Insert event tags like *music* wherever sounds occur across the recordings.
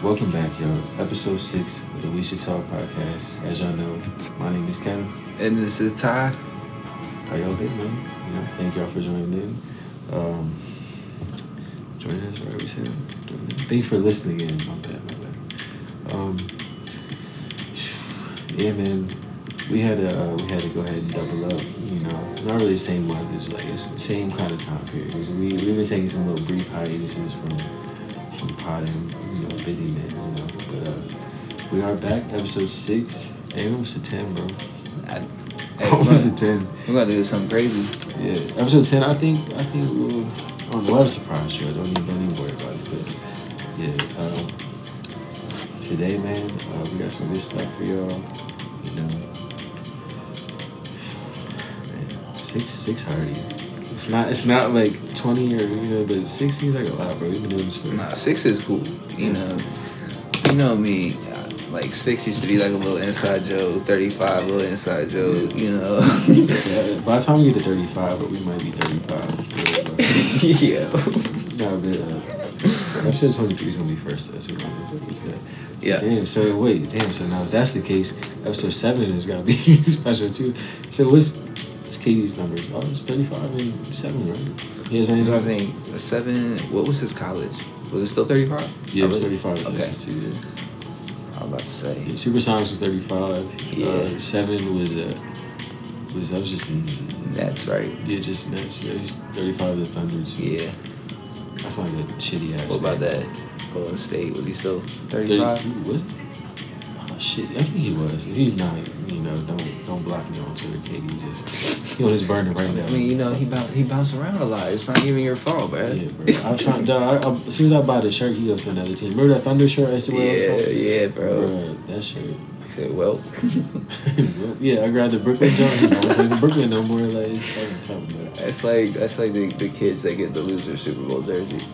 Welcome back, y'all. Episode six of the We Should Talk podcast. As y'all know, my name is Kevin. And this is Ty. How y'all been, man? You know, thank y'all for joining in. Um, joining us, right? We said. Thank you for listening in. My bad, my bad. Um, yeah, man. We had to uh, we had to go ahead and double up. You know, not really the same month. It's like it's the same kind of time period. we we've been taking some little brief hiatuses from from potting. Busy man. You know, but uh, we are back. Episode six. Hey, almost to ten, bro. I, hey, *laughs* almost to ten. we're gonna do something crazy. Yeah, episode ten. I think. I think we'll. I don't know. Surprise you. I don't even, don't even worry about it. But yeah, um, today, man, uh, we got some good stuff for y'all. You know, *sighs* man, six six already. It's not. It's not like twenty or you know, but six seems like a lot, bro. We've been doing this for. Nah, six is cool. You know, you know me. Like six used to be like a little inside joke. Thirty-five, little inside joke. You know. Yeah, *laughs* by the time we get to thirty-five, but we might be thirty-five. *laughs* yeah. No, but uh, episode twenty-three is gonna be first. That's what gonna. So, Yeah. Damn. So wait. Damn. So now if that's the case, episode seven has got to be *laughs* special too. So what's KD's numbers? Oh, it's thirty-five and seven, right? He has anything? I think seven. What was his college? Was it still thirty-five? Yeah, it was Oh, thirty-five. Okay. Okay. Two, yeah. I was about to say. Yeah, Supersonics was thirty-five. Yeah. Uh, seven was uh was that was just That's right. yeah just next yeah he's thirty-five to Thunder too. Yeah. That's like a shitty ass. What about that? Golden State. Was he still 32 thirty-five? was oh shit. I think he was. He's not you know don't don't block me on Twitter KD just he on his burner right now. I mean, you know, he bounce, he bounced around a lot. It's not even your fault, bro. yeah bro I'm trying dog, I, I, as soon as I buy the shirt he go to another team. Remember that Thunder shirt I used to wear Yeah, yeah, bro. Bro, that shirt. I said, well, Well, *laughs* *laughs* yeah I grabbed the Brooklyn you know playing Brooklyn no more. Like it's fucking tough bro that's like that's like the, the kids that get the loser Super Bowl jersey.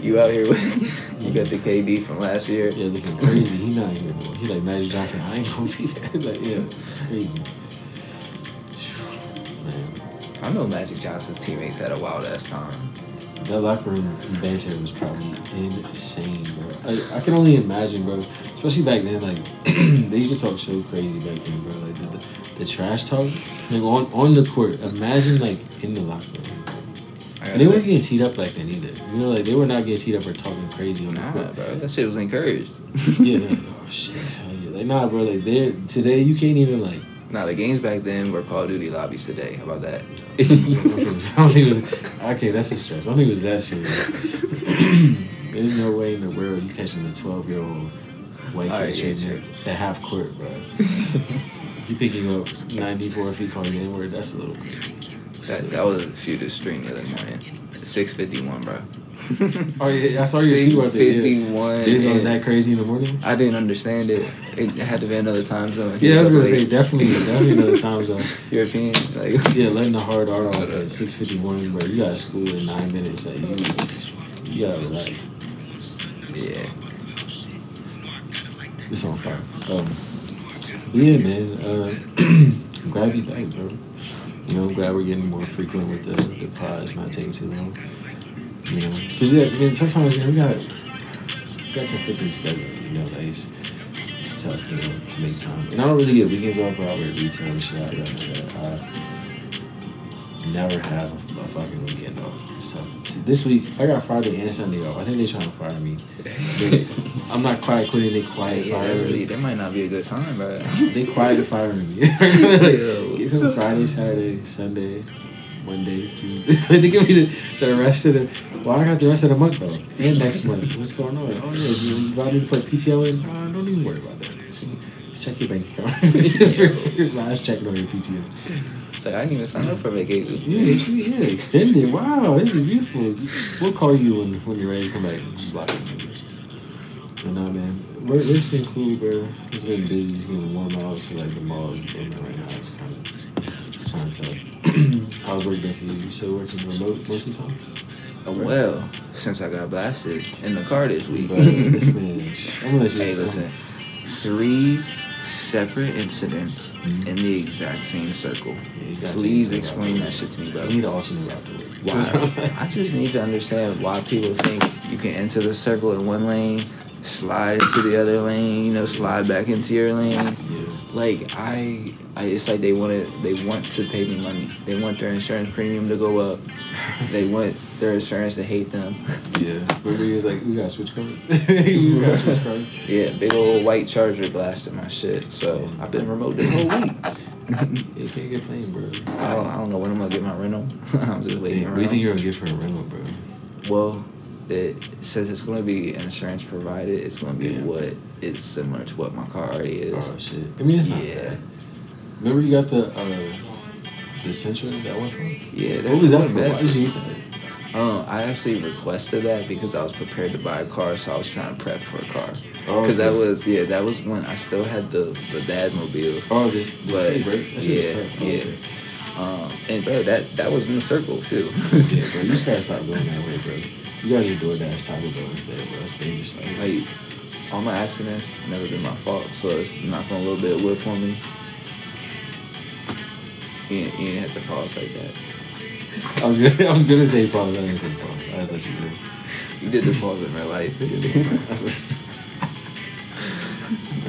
You out here with you got the KD from last year. yeah looking crazy he not here, even he like Magic Johnson I ain't gonna be there *laughs* like yeah crazy man I know Magic Johnson's teammates had a wild ass time. That locker room banter was probably insane, bro. I, I can only imagine, bro. Especially back then, like *clears throat* they used to talk so crazy back then, bro. Like the, the, the trash talk, like on on the court. Imagine like in the locker room. And they weren't getting teed up back then either. You know, like they were not getting teed up or talking crazy on the Nah, court. bro, that shit was encouraged. Yeah, like, *laughs* oh shit, yeah. Like nah, bro. Like they today, you can't even like. Nah, the games back then were Call of Duty lobbies today. How about that? *laughs* I don't think it was, okay, that's a stretch. I don't think it was that serious. *clears throat* There's no way in the world you catching a 12 year old white kid right, yeah, sure. at half court, bro. *laughs* you picking up 94 feet calling you N-word, that's a little crazy. That that was a few stream the other morning. Six fifty one, bro. *laughs* Oh, yeah, I saw your tweet about. 651. It was that crazy in the morning? I didn't understand it. It had to be another time zone. Yeah, I was gonna Like, say, definitely, *laughs* definitely another time zone. European. Like, Yeah, letting the hard R off at *laughs* 651, bro. You got school in nine minutes. Like, you, you gotta relax. yeah. It's on fire. Um, yeah, man. Uh, *clears throat* I'm glad you're back, bro. You know, I'm glad we're getting more frequent with the, the pods, not taking too long. You know, because yeah, mean, sometimes you know, we got we got conflicting schedules. You know, like it's, it's tough, you know, to make time. And I don't really get weekends off, I work retail and shit. I, I, I never have a fucking weekend off. It's tough. This week I got Friday and Sunday off. I think they're trying to fire me. *laughs* I'm not quiet quitting. They quiet yeah, firing really, me. that might not be a good time, bro. *laughs* They quiet firing me. *laughs* Give him Friday, Saturday, Sunday, Monday, Tuesday. they give me the, the rest of the. Well, I got the rest of the month though, and next month. What's going on? Oh yeah, you, you about to put PTO in? Uh, don't even worry about that. Just check your bank account. Last check on your PTO. It's like, I didn't even sign up for vacation. Yeah, it's- yeah, extended. Wow, this is beautiful. We'll call you when, when you're ready to come back. Just lock it. But nah, man, work, work's been cool, bro. It's been busy. It's getting warm out, so like the mall is right now. It's kind of, it's kind of tough. *clears throat* How's work been for you? You still working remote most of the time? Well, since I got blasted in the car this week. But this man, *laughs* I'm gonna let you hey, listen. Three separate incidents. In the exact same circle. Yeah, Please explain that shit to me, bro. I need an alternate route to work. Why? I just need to understand why people think you can enter the circle in one lane slide into the other lane, you know, slide back into your lane. Yeah. Like I, I it's like they want to, they want to pay me money. They want their insurance premium to go up. *laughs* they want their insurance to hate them. Yeah. Remember he was like, we got switch cars. *laughs* he was got switch cars. Yeah, big old white charger blasted my shit. So I've been remote this whole week. *laughs* You can't get playing, bro. I don't, I don't know when I'm gonna get my rental. I'm just Hey, waiting what do you think you're gonna get for a rental, bro? Well, it says it's going to be insurance provided. It's going to be Yeah. what is similar to what my car already is. Oh shit. I mean, it's not Yeah. bad. Remember you got the uh, the Sentra that was one time? Yeah, What was that not for? bad. Why did you get that? Um, I actually requested that because I was prepared to buy a car, so I was trying to prep for a car. Oh, Because okay. that was yeah, that was when I still had the the dad mobile. Oh, this, this But thing, bro. That yeah. Oh, yeah. okay. Um, and bro, that that was in the circle too. Yeah, bro. You just gotta stop going that way, bro. You gotta just DoorDash Taco Bell instead, bro. It's dangerous. Like, like all my accidents never been my fault, so it's knocking a little bit of wood for me. You ain't, you ain't have to pause like that. I was gonna, *laughs* I was gonna say pause. I didn't say pause. I just let you know. You did the pause in my life. *laughs*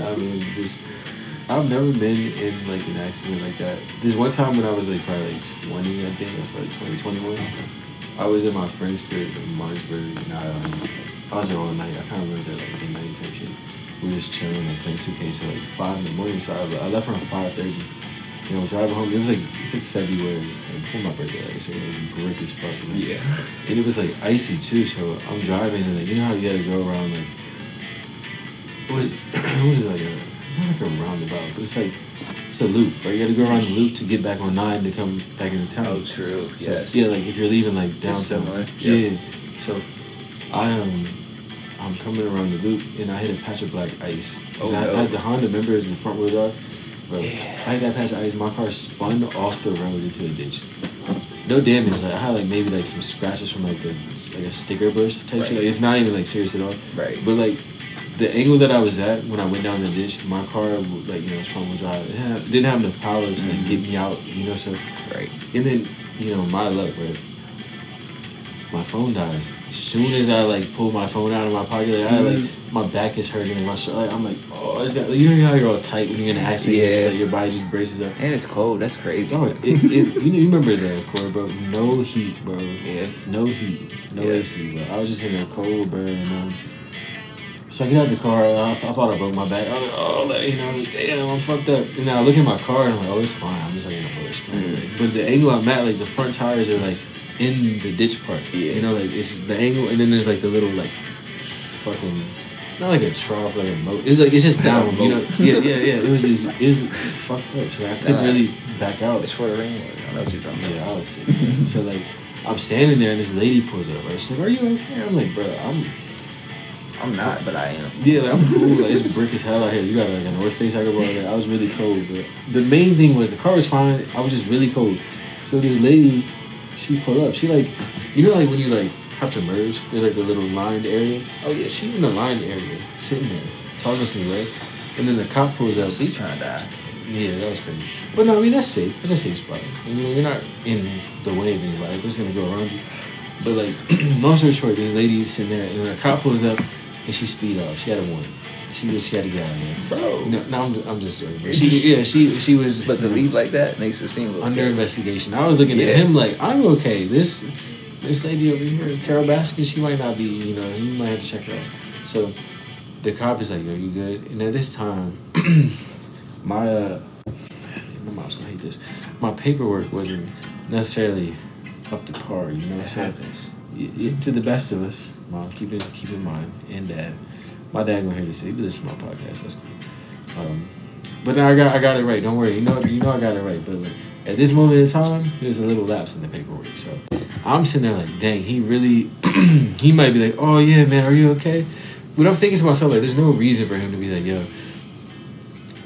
I mean, just I've never been in like an accident like that. This one time when I was like probably like twenty, I think I was probably 20, 21. I was at my friend's crib in Martinsburg, and I, um, I was there all night. I kind of remember that like the night type shit. We were just chilling and playing 2K till like five in the morning. So I, I left around five thirty. You know, driving home. It was like it's like February like, before my birthday. Like, so it was brick as fuck. and, like, yeah. and it was like icy too, so I'm driving and like you know how you gotta go around like what was *clears throat* it, was like a not like a roundabout, but it's like it's a loop, right? You gotta go around the loop to get back on nine to come back into town. Oh, true. So, yes. Yeah, like if you're leaving like downtown. similar. Yeah. So I um I'm coming around the loop and I hit a patch of black ice. Oh, I, no. I had the Honda members in the front wheel drive. Bro, Yeah. I had that patch of ice, my car spun off the road into a ditch. No damage. Like I had like maybe like some scratches from like a like a sticker burst type Right. shit. Like, it's not even like serious at all. Right. But like the angle that I was at when I went down the ditch, my car like you know it's front wheel drive. It had, didn't have enough power to like, Mhm. get me out. You know so. Right. And then, you know, my luck, right? My phone dies. As soon as I like pull my phone out of my pocket, like, I like Mm-hmm. my back is hurting my sh- like, I'm like, oh, it's got. You know how you're all tight when you're in an accident. Yeah. like your body just braces up. And it's cold. That's crazy. Oh, it, it, you, know, you remember the core, bro? No heat, bro. Yeah. No heat. No Yeah. AC, bro. I was just in a cold burn. Um, so I get out the car. I, I thought I broke my back. I was like, oh, like, you know, damn, I'm fucked up. And then I look at my car and I'm like, oh, it's fine. I'm just like in a bush. Mm. But the angle I'm at, like the front tires are like in the ditch part. Yeah. You know, like it's the angle, and then there's like the little like fucking. Not like a trough, like a moat. It's like it's just down, you know. Yeah, yeah, *laughs* yeah. It was just it was fucked up. So I couldn't really back out. It's for the rainwater. I know what you're talking about. Yeah, I was sick. so like, I'm standing there and this lady pulls up. Right? She's like, "Are you okay?" I'm like, "Bro, I'm I'm not, but I am. yeah, like, I'm cool. Like it's brick as hell out here. You got like a North Face I could wear. Like, I was really cold, but the main thing was the car was fine. I was just really cold. So this lady, she pulled up. She like, you know, like when you like have to merge, there's like the little lined area. Oh, yeah. she in the lined area, sitting there talking to me, right? And then the cop pulls up. She trying to die. Yeah, that was crazy. But no, I mean that's safe. It's a safe spot. You know, you're not in the way of anybody. Who's gonna go around you? But like, *clears throat* long story short, this lady sitting there, and the cop pulls up, and she speed off. She had a warrant. She was she had to get out of there. Bro. No, no I'm, just, I'm just joking. *laughs* She, yeah, she she was But to leave like that makes it seem a little under investigation. I was looking Yeah. at him like I'm okay. This this lady over here, Carole Baskin, she might not be. You know, you might have to check her out. So the cop is like, "Yo, you good?" And at this time, *clears throat* my uh, my mom's gonna hate this. My paperwork wasn't necessarily up to par. You know, That so happens. to the best of us, mom, keep it keep in mind, and dad. My dad gonna hear this. He listen to my podcast. That's cool. Um, but then I got I got it right. Don't worry. You know you know I got it right. But like, at this moment in time, there's a little lapse in the paperwork. So I'm sitting there like, dang, he really *clears throat* he might be like, oh yeah, man, are you okay? But I'm thinking to myself like, there's no reason for him to be like, yo,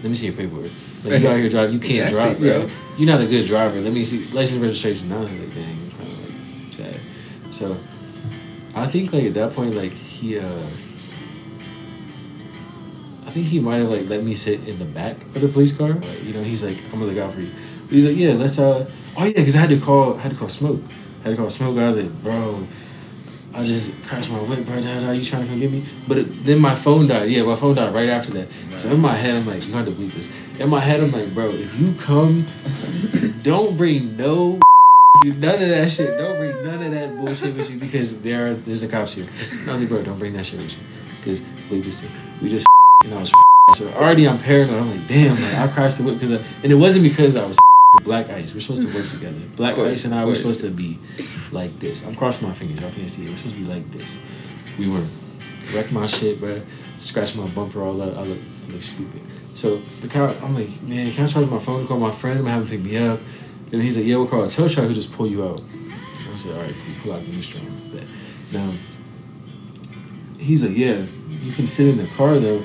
let me see your paperwork. Like, you out here drive, you can't Exactly, drive, bro. bro. You're not a good driver. Let me see license registration. I was like, dang, kind of like sad. So I think like at that point, like he, uh I think he might have like let me sit in the back of the police car. Like, you know, he's like, I'm gonna look out for you. But he's like, yeah, let's uh, oh yeah, because I had to call, I had to call Smoke. I had to call Smoke. I was like, bro, I just crashed my whip, bro. Dad, are you trying to come get me? But it, then my phone died. Yeah, my phone died right after that. So in my head, I'm like, you have to bleep this. In my head, I'm like, bro, if you come, don't bring no dude, none of that shit. Don't bring none of that bullshit with you because there are, there's the cops here. And I was like, bro, don't bring that shit with you because this thing. We just *laughs* and I was *laughs* so already I'm paranoid. I'm like, damn, like I crashed the whip because and it wasn't because I was *laughs* Black Ice. We're supposed to work together. Black Word, Ice and I were supposed to be like this. I'm crossing my fingers. Y'all can't see it. We're supposed to be like this. We were wrecked my shit, bro. Scratched my bumper all up. I look, I look stupid. So the car, I'm like, man, can I charge my phone? Call my friend. I'm having to pick me up. And he's like, yeah, we'll call a tow truck who just pull you out. I said, all right, cool. Pull out the strong. Now he's like, yeah, you can sit in the car though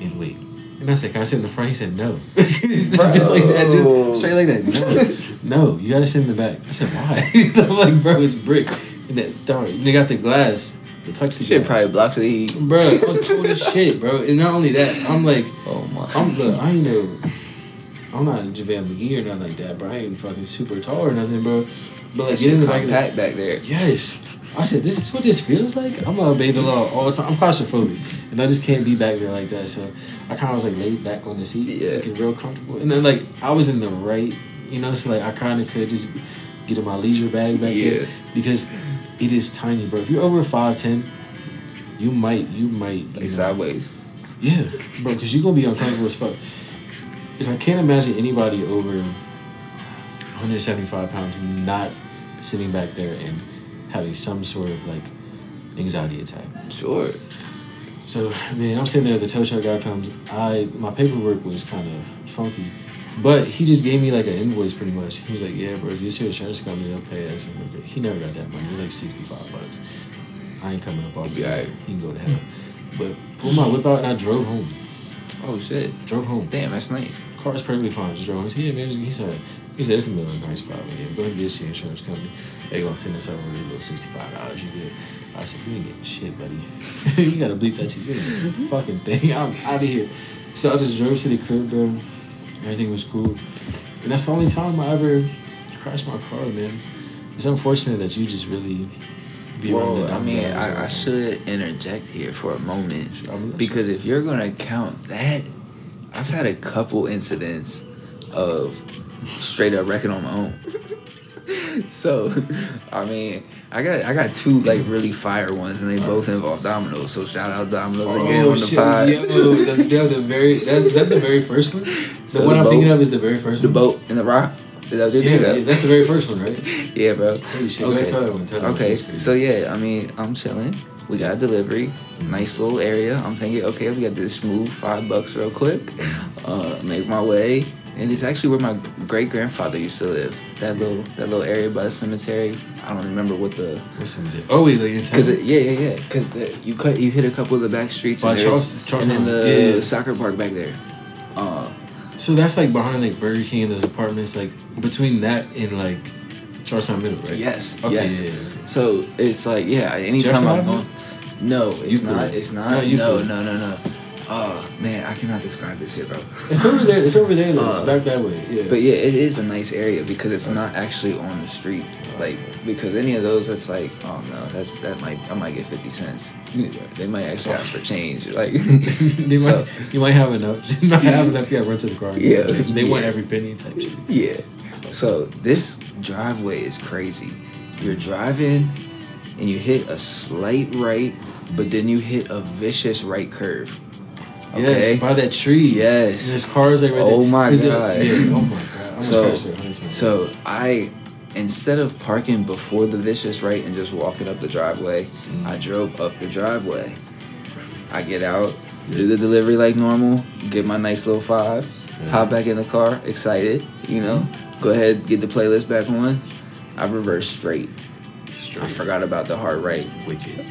and wait. And I said, can I sit in the front? He said, no. *laughs* just like that, just straight like that. No, no, you gotta sit in the back. I said, why? *laughs* I'm like, bro, it's brick. And that, dog, they got the glass, the plexiglass. Shit probably blocks the heat. Bro, I was cold as shit, bro. And not only that, I'm like, Oh my. I'm look, I ain't no, I'm not JaVale McGee or nothing like that, bro. I ain't fucking super tall or nothing, bro. But like, get in the back of the back there. Yes. I said, this is what this feels like? I'm gonna obey the law all the time. I'm claustrophobic. And I just can't be back there like that. So I kinda was like laid back on the seat, Yeah. looking real comfortable. And then like I was in the right, you know, so like I kinda could just get in my leisure bag back Yeah. there. Because it is tiny, bro. If you're over five ten, you might you might you Like know- sideways. yeah, bro, because you're gonna be uncomfortable as fuck. And I can't imagine anybody over 175 pounds not sitting back there and having some sort of like anxiety attack. Sure. So man, I'm sitting there. The tow truck guy comes. I my paperwork was kind of funky, but he just gave me like an invoice pretty much. He was like, "Yeah, bro, this your insurance company. They'll pay us." He never got that money. It was like 65 bucks. I ain't coming up off it. alright. He can go to hell. But pulled my whip out and I drove home. Oh shit. Drove home. Damn, that's nice. Car's perfectly fine. Just drove home. He said, yeah, man, he said, he said, it's a million nice five. Yeah, go ahead and get your insurance company. They gonna send us over a little sixty-five dollars. You get. I said, you ain't getting shit, buddy. *laughs* you gotta bleep that to you. You ain't getting a fucking thing. I'm out of here. So I just drove to the crib, bro. Everything was cool, and that's the only time I ever crashed my car, man. It's unfortunate that you just really be Well, I mean, I, I should interject here for a moment Sure, I mean, that's because if you're gonna count that, I've had a couple incidents of straight up wrecking on my own. *laughs* so, I mean, I got I got two like really fire ones, and they both involve Domino's. So shout out Domino's oh, again on the pod. Oh, Yo, the, the, the very that's is that the very first one. *laughs* The So one the I'm thinking of is the very first The one. boat and the rock. That what Yeah, yeah, that's the very first one, right? *laughs* Yeah, bro. Holy shit, tell that one, that okay. So yeah, I mean, I'm chilling. We got a delivery, nice little area. I'm thinking, okay, we got this smooth five bucks real quick. Uh, make my way, and it's actually where my great grandfather used to live. That little that little area by the cemetery. I don't remember what the in it? Oh wait, like in because town. yeah yeah yeah because you cut you hit a couple of the back streets By and, Charles- Charles and then the yeah. soccer park back there. Uh, So that's like behind like Burger King and those apartments, like between that and like Charles Town Middle, right? Yes, Okay, yes. yeah, yeah, yeah. So it's like yeah. Anytime Jefferson I'm going, no, it's not. It's No, not. No, could. no, no, no. Oh man, I cannot describe this shit, bro. It's over there. It's over there. Though. it's Uh, back that way. Yeah. But yeah, it is a nice area because it's not actually on the street. Like because any of those, that's like, oh no, that's that might I might get fifty cents. They might actually ask for change. Like *laughs* they so, might, you might have enough. *laughs* You might have enough. You run to the car. Yeah. They want every penny type shit. Yeah. So this driveway is crazy. You're driving and you hit a slight right, but then you hit a vicious right curve. Yes, by that tree. Yes. There's cars like right Oh there. my God. yeah. Oh my god. I'm So- gonna crash there a hundred times. So I, instead of parking before the vicious right and just walking up the driveway, I mm. drove up the driveway. I get out, do the delivery like normal, get my nice little five, hop back in the car, excited, you know, mm-hmm. go ahead, get the playlist back on. I reverse straight. I forgot about the hard right. wicked.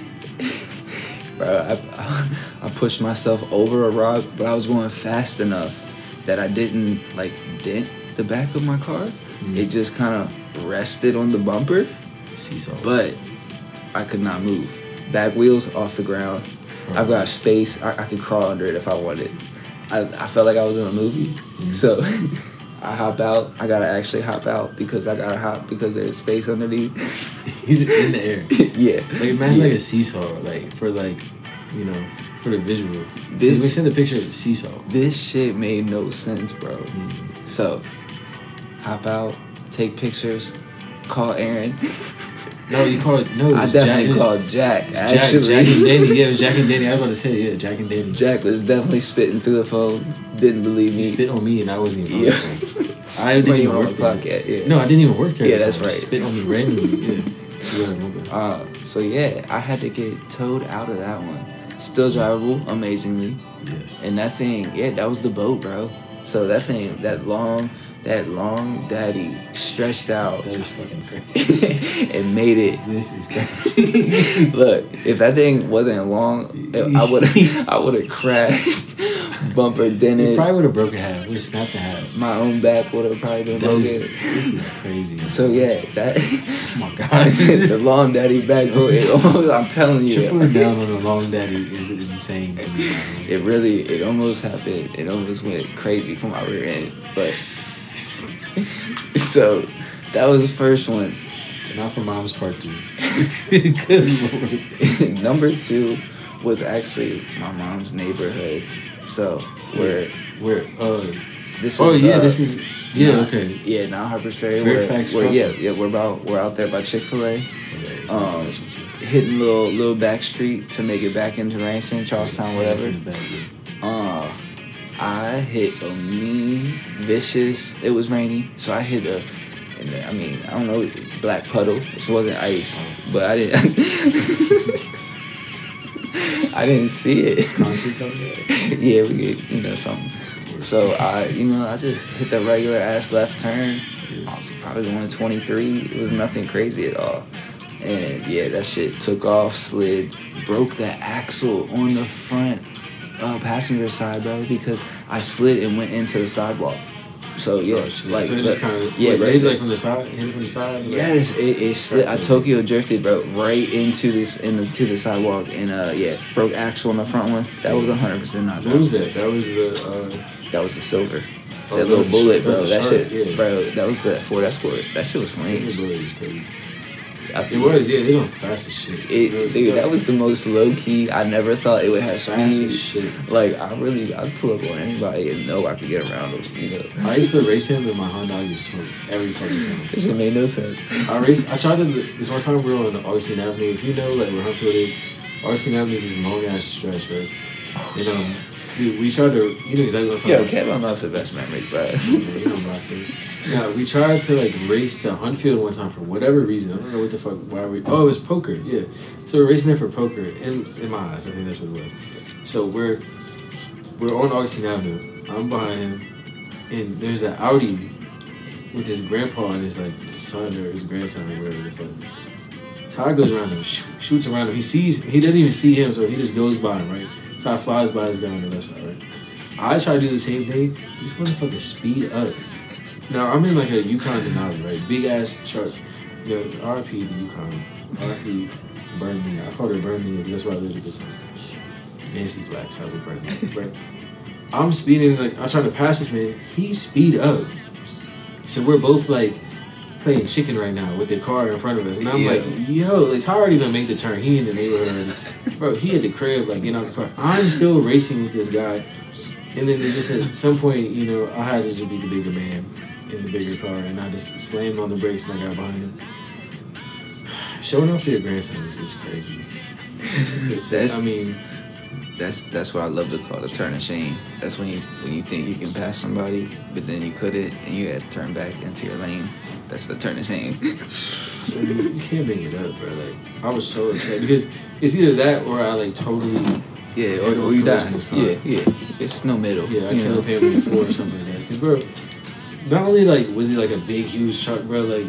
Bro, I, I pushed myself over a rock, but I was going fast enough that I didn't like dent the back of my car. Mm-hmm. It just kind of rested on the bumper, Seesaw. but I could not move. Back wheels off the ground. I've uh-huh. got space. I, I could crawl under it if I wanted. I, I felt like I was in a movie. So *laughs* I hop out. I gotta actually hop out because I gotta hop because there's space underneath. *laughs* He's in the air. *laughs* Yeah. Like imagine Yeah. like a seesaw, like for like, you know, for the visual. This- we send the picture of the seesaw. This shit made no sense, bro. Mm. So, hop out, take pictures, call Aaron. *laughs* No, you call it no. I definitely Jack, called Jack. Jack, Actually, Jack and Danny. Yeah, it was Jack and Danny. I was about to say yeah, Jack and Danny. Jack was definitely spitting through the phone. Didn't believe He me. spit on me and I wasn't even. Yeah. on the phone. *laughs* I didn't even work there. clock yeah. No, I didn't even work there. Yeah, that's right. Spit on me randomly. *laughs* Yeah. Yeah, my bad. Uh, so yeah, I had to get towed out of that one. Still drivable, amazingly. Yes. And that thing, yeah, that was the boat, bro. So that thing, that long, that long daddy stretched out That is fucking crazy. *laughs* and made it. This is crazy. *laughs* Look, if that thing wasn't long, I *laughs* would I would have crashed, bumper You dented. probably would have broken half. Would have snapped the half. My own back would have probably been broken. this is crazy. So yeah, that Oh my god. the long daddy back, bro. Almost, I'm telling you, Tripling down on the long daddy is insane. It really, it almost happened. It almost went crazy for my rear end. But *laughs* so that was the first one. Not for mom's part two. Good lord. Number two was actually my mom's neighborhood. So where Where? Uh, this oh is. yeah, uh, this is. Yeah. not- Okay. Yeah, now Harper's Ferry. Where, where yeah, yeah, we're about we're out there by Chick Fil A, Okay, Um, that's what you- hitting little little back street to make it back into Ranson, Charles Town, whatever. I hit a mean, vicious. It was rainy, so I hit a. I mean, I don't know, black puddle. It wasn't ice, but I didn't. *laughs* I didn't see it. Concrete coming out. *laughs* yeah, we get you know something. So I, you know, I just hit the regular ass left turn. I was probably going 23. It was nothing crazy at all. And yeah, that shit took off, slid, broke the axle on the front uh, passenger side, bro, because I slid and went into the sidewalk. So yeah, shit. like, so it just but- kind of yeah, yeah, right hit like from the side, hit from the side. like- Yes, it, it slid. I Tokyo drifted, bro, right into this into the sidewalk, and uh, yeah, broke axle on the front one. That was hundred percent not. What was that? That was the. Uh, That was the silver. Oh, that that little bullet, bro. that was the shit, yeah. bro. That was the Ford Escort. That shit was Silver It was, yeah. They don't fast as shit. It, dude, that was the most low key. I never thought it would have speed. shit. Like I really, I'd pull up on anybody and know I could get around them. You know, I used to race him in my Honda. I used to smoke every fucking time. *laughs* this shit made no sense. I raced. I tried to. This one time we were on Augustine Avenue. If you know like where Huntfield is, Augustine Avenue is this long ass stretch, right? You um, dude, we tried to. You know exactly what I'm Yo, talking Kevin, not the best memories, bro. about. Yeah, you know my. Yeah, we tried to like race to Huntfield one time for whatever reason. I don't know what the fuck. Why we? Oh, it was poker. Yeah. So we're racing there for poker. In in my eyes, I think that's what it was. So we're we're on Augustine Avenue. I'm behind him, and there's an Audi with his grandpa and his like son or his grandson or whatever the fuck. Ty goes around him, sh- shoots around him. He sees, he doesn't even see him, so he just goes by him, right? Ty flies by this guy on the left side, right? I try to do the same thing. These motherfuckers speed up. Now I'm in like a Yukon Denali, right? Big ass truck. You know, RP the Yukon. RP Burnley. I call her Burnley because that's where I lived at the time. And she's black, so I was like Burnley. Right? *laughs* I'm speeding, like, I'm trying to pass this man. He speed up. So we're both like playing chicken right now with the car in front of us. And I'm Yeah. like, yo, like already gonna make the turn. He in the neighborhood. Bro, he at the crib, like getting out the car. I'm still racing with this guy. And then just at some point, you know, I had to just be the bigger man in the bigger car and I just slammed on the brakes and I got behind him. Showing off for your grandson is just crazy. It's, it's, That's- I mean, That's that's what I love to call the turn of shame. That's when you when you think you can pass somebody, but then you couldn't, and you had to turn back into your lane. That's the turn of shame. I *laughs* mean, you can't bring it up, bro. Like I was so upset because it's either that or I like totally yeah, Or or, you die. collision is hard. Yeah, yeah. It's no middle. yeah I killed know? him floor or something like that. Cause bro, not only like was it like a big huge truck, bro. Like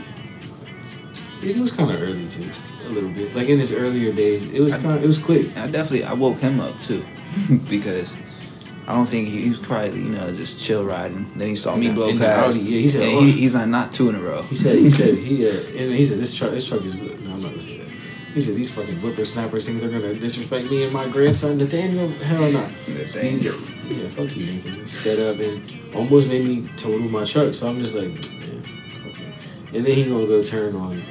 it was kind of early too, a little bit. Like in his earlier days, it was kind it was quick. I definitely I woke him up too, *laughs* because I don't think he, he was probably you know just chill riding. Then he saw me blow past. Yeah, he said, "Oh." he, he's like not two in a row. He said he said he uh, and he said this truck this truck is no I'm not gonna say that. He said these fucking whippersnappers think they're gonna disrespect me and my grandson Nathaniel. Hell no. Nathaniel. Yeah, fuck you, Nathan. Sped up and almost made me total my truck. So I'm just like, man, fuck. And then he gonna go turn on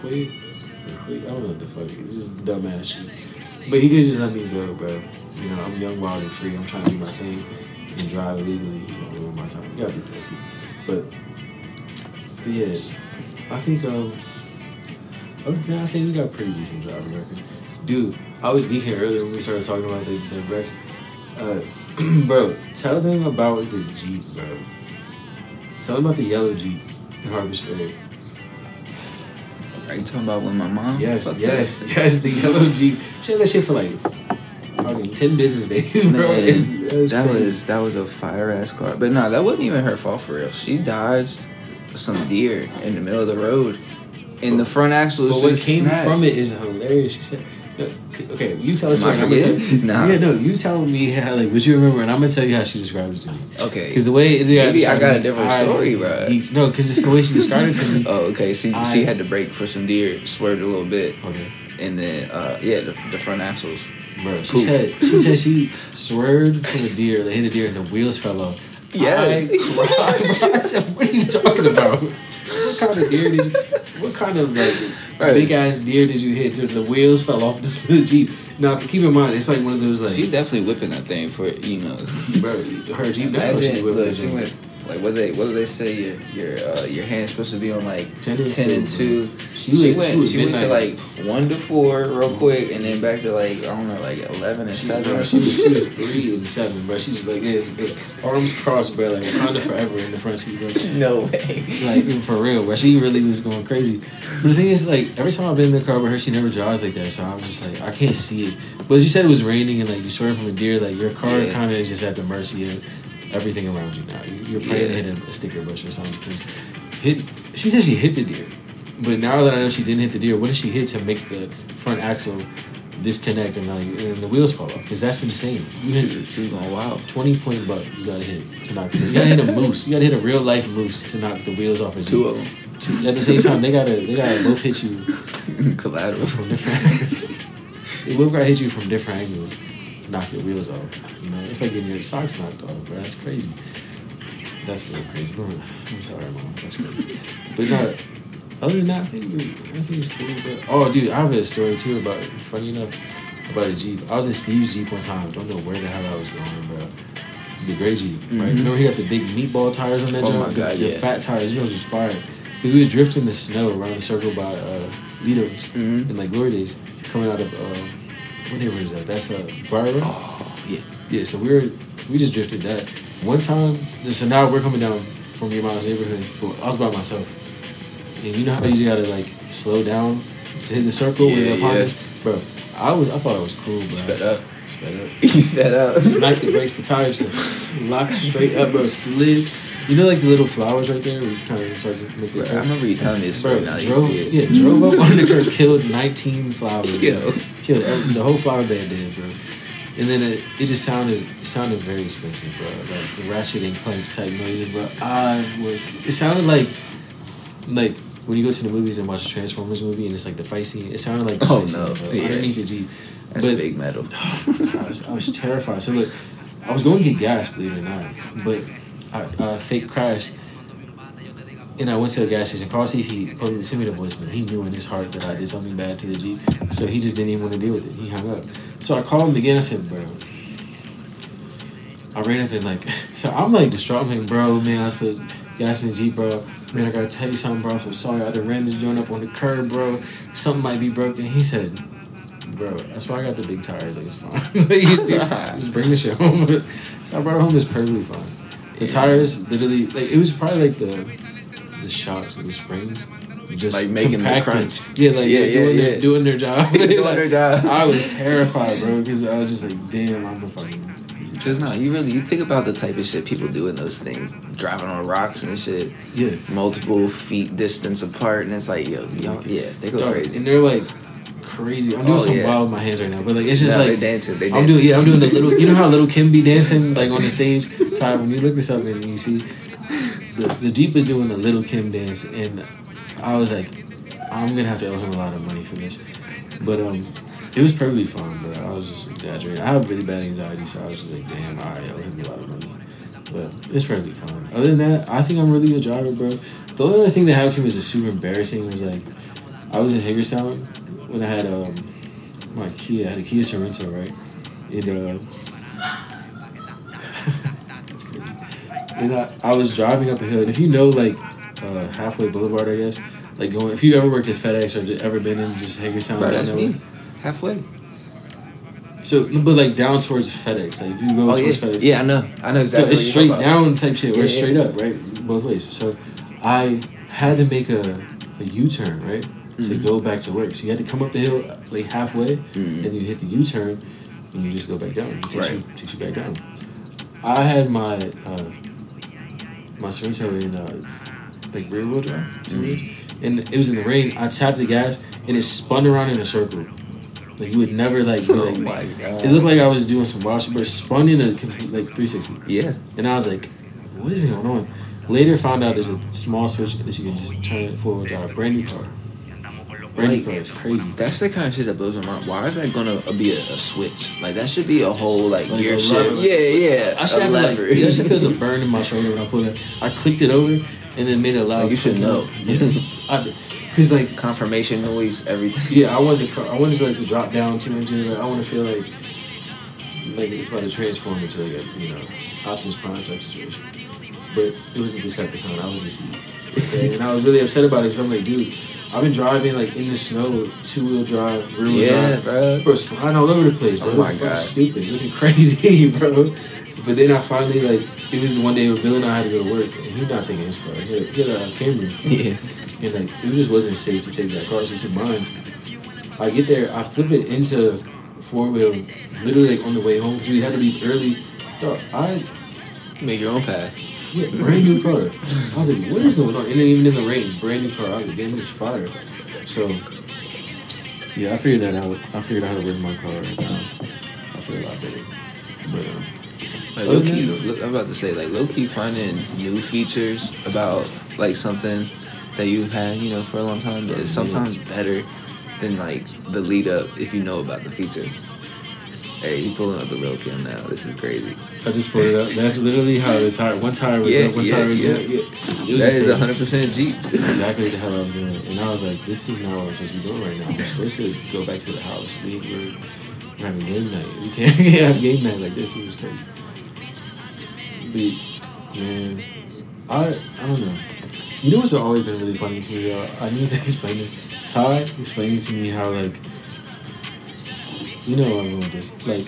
Quig. quick. I don't know what the fuck. It's just dumbass shit. But he could just let me go, bro. You know, I'm young, wild, and free. I'm trying to do my thing and drive legally. You know, ruin my time. You gotta be pussy. But, but yeah, I think um. Other than that, I think we got a pretty decent driving record. Dude, I was geeking earlier when we started talking about the, the wrecks. Uh, *clears throat* bro, tell them about the Jeep, bro. Tell them about the yellow Jeep in Harpers Ferry. Are you talking about when my mom? Yes, yes, *laughs* yes, the yellow Jeep. She had that shit for like fucking 10 business days, bro. Man, It that crazy. was that was a fire ass car. But no, that wasn't even her fault for real. She dodged some deer in the middle of the road, and the front axle was But what came snapped. from it is hilarious. She said, okay, you tell us Am I what I'm gonna tell forgetting? *laughs* Nah. Yeah, no, you tell me how, like, what you remember, and I'm gonna tell you how she described it to me. Okay. Because the way it Maybe I got a different story, bro. no, because it's the way she described it to me. *laughs* Oh, okay. She I- she had to brake for some deer, swerved a little bit, Okay. and then uh yeah, the, the front axles. Bro, she said she said she swerved for the deer. They hit a deer and the wheels fell off. Yes. I. *laughs* I said, "What are you talking about? What kind of deer did? You, what kind of like Right. big ass deer did you hit? The wheels fell off the jeep. Now keep in mind, it's like one of those like, She definitely whipping that thing for you know. bro, her jeep. That she Imagine, whipped look, that she went like what they what do they say your your uh, your hand's supposed to be on like 10 and and, two. She She, went she went to like one to four real quick and then back to like I don't know like eleven and She, seven bro, she, was, she was three and seven, bro. She was like this, this arms crossed, bro, like Wakanda forever in the front seat, bro. *laughs* No way. like for real, bro. She really was going crazy. But the thing is, like every time I've been in the car with her, she never drives like that. So I'm just like, I can't see it. But you said it was raining and like you swerved from a deer. Like your car Yeah. kind of is just at the mercy of everything around you now. You- You're to Yeah. hit a, sticker bush or something. Because hit. She said she hit the deer, but now that I know she didn't hit the deer, what did she hit to make the front axle disconnect and like and the wheels fall off? Because that's insane. You hit she was going wild. twenty point buck. You gotta hit to knock. The, you gotta hit a *laughs* moose. You gotta hit a real life moose to knock the wheels off a Two of them. Two- At the same time, they gotta they gotta both hit you *laughs* Collateral. from different. they both gotta hit you from different angles knock your wheels off. You know, it's like getting your socks knocked off, bro. That's crazy. That's a little crazy. Bro, I'm sorry, mom. That's crazy. But no, other than that, I think we, I think it's cool. But oh, dude, I have a story too about. Funny enough, about a Jeep. I was in Steve's Jeep one time. Don't know where the hell I was going, bro. The gray Jeep, right? Mhm. Remember he got the big meatball tires on that Oh my The- God, the, yeah. fat tires. You know, it was fire. Because we were drifting the snow around the circle by uh, Lido's Mhm. in like glory days, coming out of uh, what neighborhood is that? That's Briar Road. Oh, Yeah, yeah. So we were we just drifted that one time. So now we're coming down from your mom's neighborhood. But I was by myself, and you know how you gotta like slow down to hit the circle Yeah, you're upon yeah. bro. I was I thought it was cool, bro. Sped up. Sped up. *laughs* He's fed up. Smacked the brakes, the tires just locked straight up, bro. Slid. You know, like the little flowers right there. We kind of started to make Bro, it. I remember you telling me this Bro, story now that you drove, see it. yeah, drove up on the curb, killed 19 flowers. Yo. Killed the whole flower band did, bro. And then it, it just sounded it sounded very expensive, bro. Like the ratchet and clank type noises, bro. I was it sounded like like when you go to the movies and watch a Transformers movie and it's like the fight scene. It sounded like the Oh, fight scene, no. bro. Yeah. Underneath the Jeep. That's but big metal. *sighs* I was, I was terrified. So look, I was going to get gas, believe it or not, but I uh, fake crashed. And I went to the gas station. See if he put sent me the voicemail. He knew in his heart that I did something bad to the Jeep, so he just didn't even want to deal with it. He hung up. So I called him again. I said, "Bro." I ran up and like, *laughs* so I'm like distraught. I'm like, "Bro, man, I was put gas in the Jeep, bro. Man, I gotta tell you something, bro. I'm so sorry. I done ran this joint up on the curb, bro. Something might be broken." He said, Bro, that's why I got the big tires. Like, it's fine. *laughs* Like, just, *laughs* just bring the shit home. so I brought it home. It's perfectly fine. The Yeah. tires, literally, like it was probably like the the shocks and the springs, just Like making the crunch. Yeah, like Yeah, yeah, doing, yeah. Their, doing their job. *laughs* Doing *laughs* Like, their job. I was terrified, bro, because I was just like, damn, I'm a fucking. Cause no, you really you think about the type of shit people do in those things, driving on rocks and shit, Yeah. multiple feet distance apart, and it's like yo, y'all, yeah, they go Dog, crazy. And they're like crazy. I'm doing Oh, something yeah. wild with my hands right now, but like it's just No, like they dancing, they I'm doing yeah, I'm doing the little. You know how *laughs* Lil' Kim be dancing like on the stage. Ty, when you look this up and you see the the Jeep is doing the Lil' Kim dance, and I was like, I'm gonna have to owe him a lot of money for this, but um. It was perfectly fine, but I was just exaggerating. I have really bad anxiety, so I was just like, damn, I owe him a lot of money. But it's perfectly fine. Other than that, I think I'm a really good driver, bro. The only other thing that happened to me was super embarrassing was like, I was in Hagerstown when I had um my Kia, I had a Kia Sorento, right? And uh, and I, I was driving up a hill, and if you know like uh, halfway Boulevard, I guess, like going. If you ever worked at FedEx or just ever been in just Hagerstown, Bro, that's me. Halfway. So, but like down towards FedEx, like if you go Oh yeah. towards FedEx, Yeah, I know. I know so exactly. it's straight you're talking about. down type shit, or Yeah, it's yeah. straight up, right, both ways. So, I had to make a a U turn, right, to Mhm. go back to work. So you had to come up the hill like halfway, Mhm. then you hit the U turn, and you just go back down. It takes you takes you back down. I had my uh, my Sorento in uh, like rear wheel drive, two wheels, and it was in the rain. I tapped the gas, and it spun around in a circle. Like you would never like. Be *laughs* Oh like my god. it looked like I was doing some wild shit, but it spun in a complete like 360. Yeah. And I was like, what is going on? Later found out there's a small switch that you can just turn it forward drive. Brand new car. Like-. It's crazy. That's the kind of shit that blows my mind. Why is that gonna be a, a switch? Like that should be a whole like, Like gear shift. Yeah, yeah. I should a have lever. like, I should feel the *laughs* burn in my shoulder when I pulled it. I clicked it over and then made it loud. Like, you should know. Because like Confirmation noise, everything. yeah, I wanted. I wanted to like to drop down two inches. Like, I want to feel like like it's about to transform into like a you know Optimus Prime type situation. But it was a Decepticon. I was deceived, *laughs* and I was really upset about it because I'm like, dude, I've been driving like in the snow, two wheel drive, rear wheel Yeah, drive, bro. bro, sliding all over the place, bro. Oh my God. stupid, looking *laughs* crazy, *laughs* bro. But then I finally like it was the one day where Bill and I had to go to work, and he's not taking his car. He had, he had a Camry. Yeah. And like it just wasn't safe to take that car, so we took mine. I get there, I flip it into four wheel, literally like on the way home because we had to leave early. Dog, I Make your own path. Yeah, brand new car. I was like, what is going on? And then even in the rain, brand new car. I was like, damn, this is fire. So yeah, I figured that out. I figured out how to work my car right now. I feel a lot better. But um, Like low key, look, I'm about to say like low key finding new features about like something that you've had you know for a long time is sometimes better than like the lead up if you know about the feature. Hey, you pulling up the real cam now. This is crazy. I just pulled it up. That's literally how the tire. One tire was Yeah, up. One yeah, tire was yeah. up. Yeah. That is like- 100 percent Jeep. That's exactly the hell I was doing. And I was like, this is not what we're supposed to be doing right now. I'm supposed to go back to the house. We, we're, we're having game night. We can't *laughs* have game night like this. It was crazy. But, man, I, I don't know. You know what's always been really funny to me, though? I need to *laughs* explain this. Ty explained to me how, like, you know where I'm going with this. Like,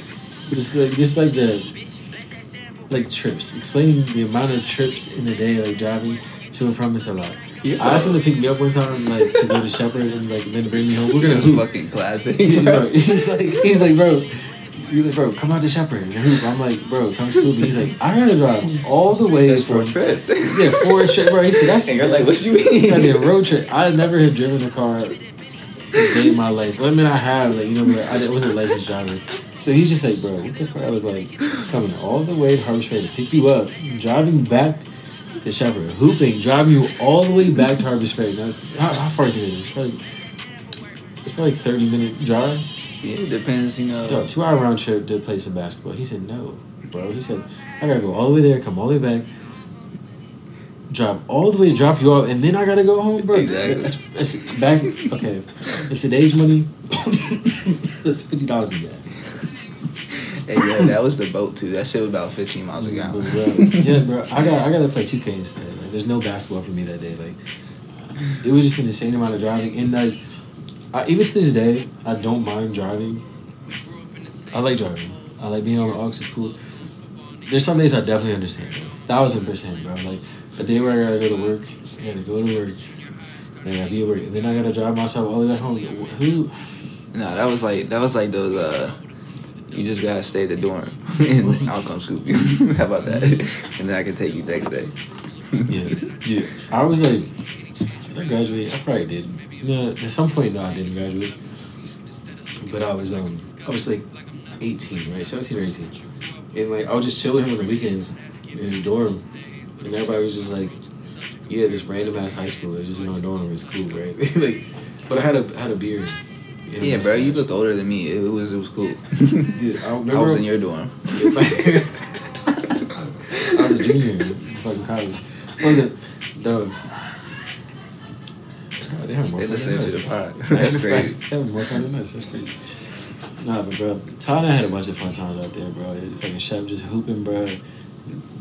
just like, just like the, like trips. Explaining the amount of trips in a day, like driving to and from is a lot. I asked him to pick me up one time, like to go to Shepherd and like then bring me home. We're gonna This is hoop. fucking classic. *laughs* He's like, he's like, bro. He's like, bro, come out to Shepherd and hoop. I'm like, bro, come to me. He's like, I gotta drive all the way That's four trips. yeah, four trips, bro. He said that's And you're like, what you gotta be a road trip. I never have driven a car day my life. I mean, I have, like, you know, but I wasn't a licensed driver. So he's just like, bro, what the fuck? I was like, coming all the way to Harpers Ferry to pick you up, driving back to Shepherd, hooping, driving you all the way back to Harpers Ferry. Now, how, how far is it? It's probably, it's probably like 30 minute drive. Yeah, it depends, you know. Dog, two hour round trip to play some basketball. He said, no, bro. He said, I gotta go all the way there, come all the way back, drive all the way to drop you off, and then I gotta go home, bro. Exactly. That's, that's back, okay. In today's money, that's $50 a day. Hey, yeah, that was the boat too. That shit was about 15 miles a gallon. bro, yeah, bro. I got I gotta play 2K instead. Like, there's no basketball for me that day. Like, it was just an insane amount of driving, and like, I, even to this day, I don't mind driving. I like driving. I like being on the aux. It's cool. There's some days I definitely understand. Thousand percent, bro. Like the day where I gotta go to work, I gotta go to work, and I gotta be at work, and then I gotta drive myself all the way home. Who? No, that was like that was like those. uh You just gotta stay at the dorm, *laughs* and I'll come scoop you. *laughs* How about that? *laughs* And then I can take you next day. Yeah, yeah. I was like, I graduated. I probably did. No, at some point, no, I didn't graduate. But I was um, I was like 18, right, 17 or 18, and like I would just chill with him on the weekends in his dorm, and everybody was just like, yeah, this random ass high school is just in our dorm. It's cool, right? *laughs* like, but I had a had a beard. Yeah, bro, you looked older than me. It was it was cool. *laughs* Dude, I remember. *laughs* I was in your dorm. I was a junior in fucking college. Well, the, the, God They have more They fun than us. the pod. That's crazy. They have more fun than us. That's crazy. Nah, but bro, I had a bunch of fun times out there, bro. Fucking chef just hooping, bro.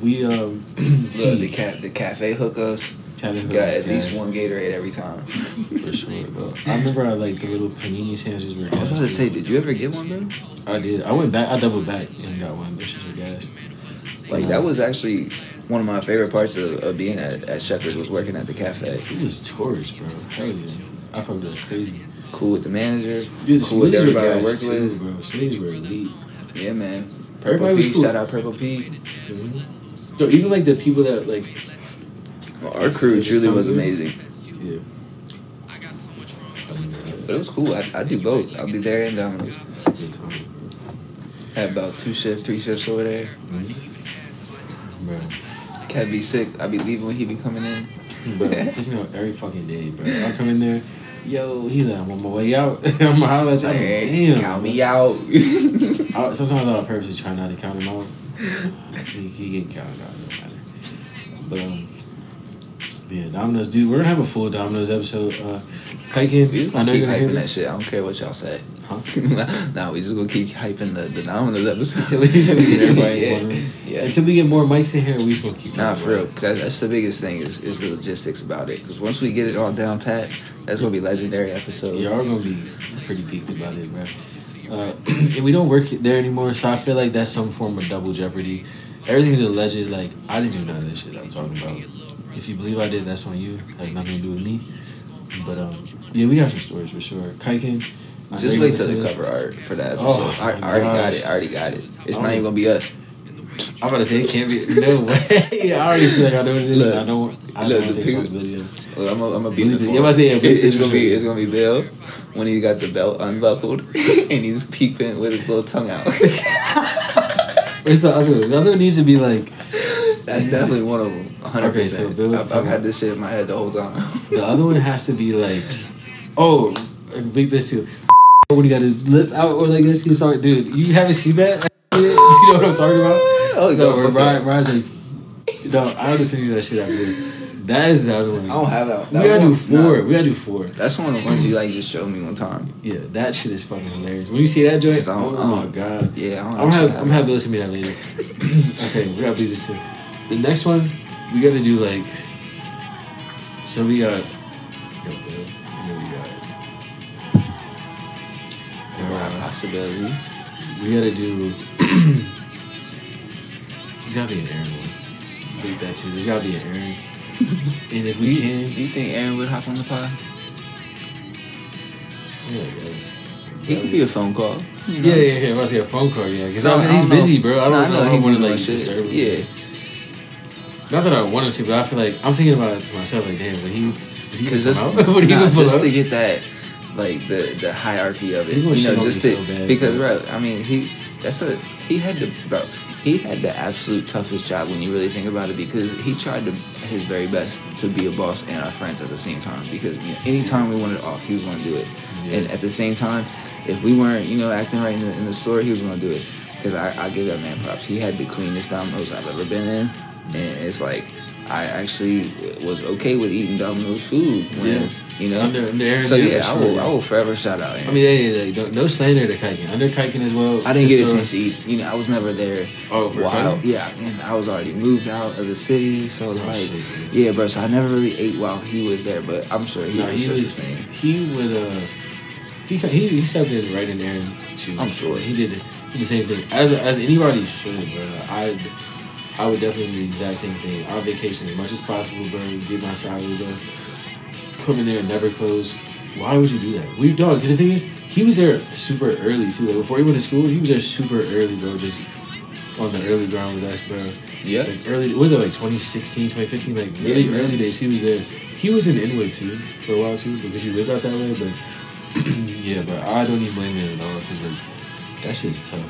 We um, *clears throat* Look, the cat, the cafe hookups got at least one Gatorade every time. for sure, bro. *laughs* I remember I like the little panini sandwiches were. I was about to say, did you ever get one, bro? I did. I went back. I doubled back and got one. Those shits gas. Like that was actually one of my favorite parts of, of being at, at Shepherd was working at the cafe. It was tourist, bro. Hell yeah. I thought with was crazy. Cool with the manager, Dude, the cool with everybody I worked too, with. bro. Smoothies were elite. Yeah, man. Purple Everybody was Pete, cool. shout out Purple Pete. Mm-hmm. So even like the people that like, Well, our crew Just truly come was good. amazing. yeah. But it was cool. I, I do both. I'll be there and Domino's. Good time, Had about two shifts, three shifts over there. bro. Cat be sick. I be leaving when he be coming in. Bro, piss me off every fucking day, bro. I come in there, yo, he's like, I'm on my way out. *laughs* I'm gonna holler at you. Damn. count me out. I, sometimes I'll purposely try not to count him out. he, he get counted out, no matter. But um, yeah, Domino's, dude. We're gonna have a full Domino's episode. Uh, just I know keep you're hyping that shit. I don't care what y'all say. Huh? *laughs* nah, we just gonna keep hyping the, the Domino's episode. Until we, until we get *laughs* everybody yeah. in one room. Yeah. Until we get more mics in here, we just gonna keep Nah, for real. about it. 'cause That's, that's the biggest thing is, is the logistics about it. Because once we get it all down pat, that's gonna be legendary episode. Y'all are gonna be pretty geeked about it, bro. Uh, *clears throat* and we don't work there anymore, so I feel like that's some form of double jeopardy. Everything's alleged. Like I didn't do none of this shit I'm talking about. If you believe I did, that's on you. Has nothing to do with me. But um, yeah, we got some stories for sure. Kaiken, Just wait till the cover art for that episode. Oh, I, I already got it. I already got it. It's Oh. not even gonna be us. I'm about to say it can't be. No *laughs* way. I already feel like I know what it is. Look, I don't. I look, don't the take people- responsibility. of it. Well, I'm gonna be it. I was it, it's gonna be it's gonna be Bill when he got the belt unbuckled *laughs* and he's peeping with his little tongue out. *laughs* Where's the other one? The other one needs to be like That's definitely one of them. 100. Okay, so Bill's I've, I've had this shit in my head the whole time. The other one has to be like, oh, big this too. When he got his lip out or like this, he start, dude. You haven't seen that? Know what I'm talking about? *laughs* Oh, no, no. Brian, Brian's like, no, I don't send you that shit after this. That is the other one. I don't have that. we gotta do four. nah. We gotta do four. That's one of the ones you like just showed me one time. Yeah, that shit is fucking hilarious. When you see that joint, oh my god. Yeah, I don't I'm have I'm have Bill send me that later. *clears throat* okay, we gotta do this too. The next one, we gotta do like. So we got. Yo, Bill, and then we got. Possibility. We gotta do. *clears throat* There's gotta be an Aaron one. Think that too. There's gotta be an Aaron. *laughs* And if Do we you, can, do you think Aaron would hop on the pod? yeah, I guess. He could be a phone call. You know? Yeah, yeah, yeah. I was say a phone call, yeah. Because he's busy, bro. I don't Nah, know. I he don't want to like shit. disturb him. Yeah. Not that I want him to, but I feel like I'm thinking about it to myself. Like, damn, would he? Would he Because just, out? *laughs* would he nah, even just up? to get that, like the the hierarchy of it, He you know, just to so bad, because bro, I mean he that's what he had to. bro he had the absolute toughest job when you really think about it because he tried to his very best to be a boss and our friends at the same time because you know, anytime we wanted off he was going to do it Yeah. and at the same time if we weren't you know acting right in the, in the store he was going to do it because I, I give that man props he had the cleanest Domino's I've ever been in and it's like I actually was okay with eating Domino's food when Yeah. You know Under- under so yeah, I will. I will forever shout out Aaron. I mean, yeah, yeah, don't- no slander to Kiken. Under Kiken as well. I didn't get a chance to eat. You know, I was never there. Oh, for while, yeah, and I was already moved out of the city, so it's Oh, like, shit, yeah, bro. So I never really ate while he was there, but I'm sure he No, was he just was. the same. He would. Uh, he he he stepped in right in there shoes. I'm sure. he did. it- He did the same thing as as anybody should, bro. I I would definitely do the exact same thing. I'll vacation as much as possible, bro. Get my salary, bro. Come in there and never close. Why would you do that? We dog. Because the thing is, he was there super early too. Like before he went to school, he was there super early, bro. Just on the early ground with us, bro. Yeah. Like early, was it like 2016, 2015? Like really Yeah, early days, he was there. He was in Inwood too for a while too because he lived out that way. But *clears throat* yeah, but I don't even blame him at all because like that shit's tough.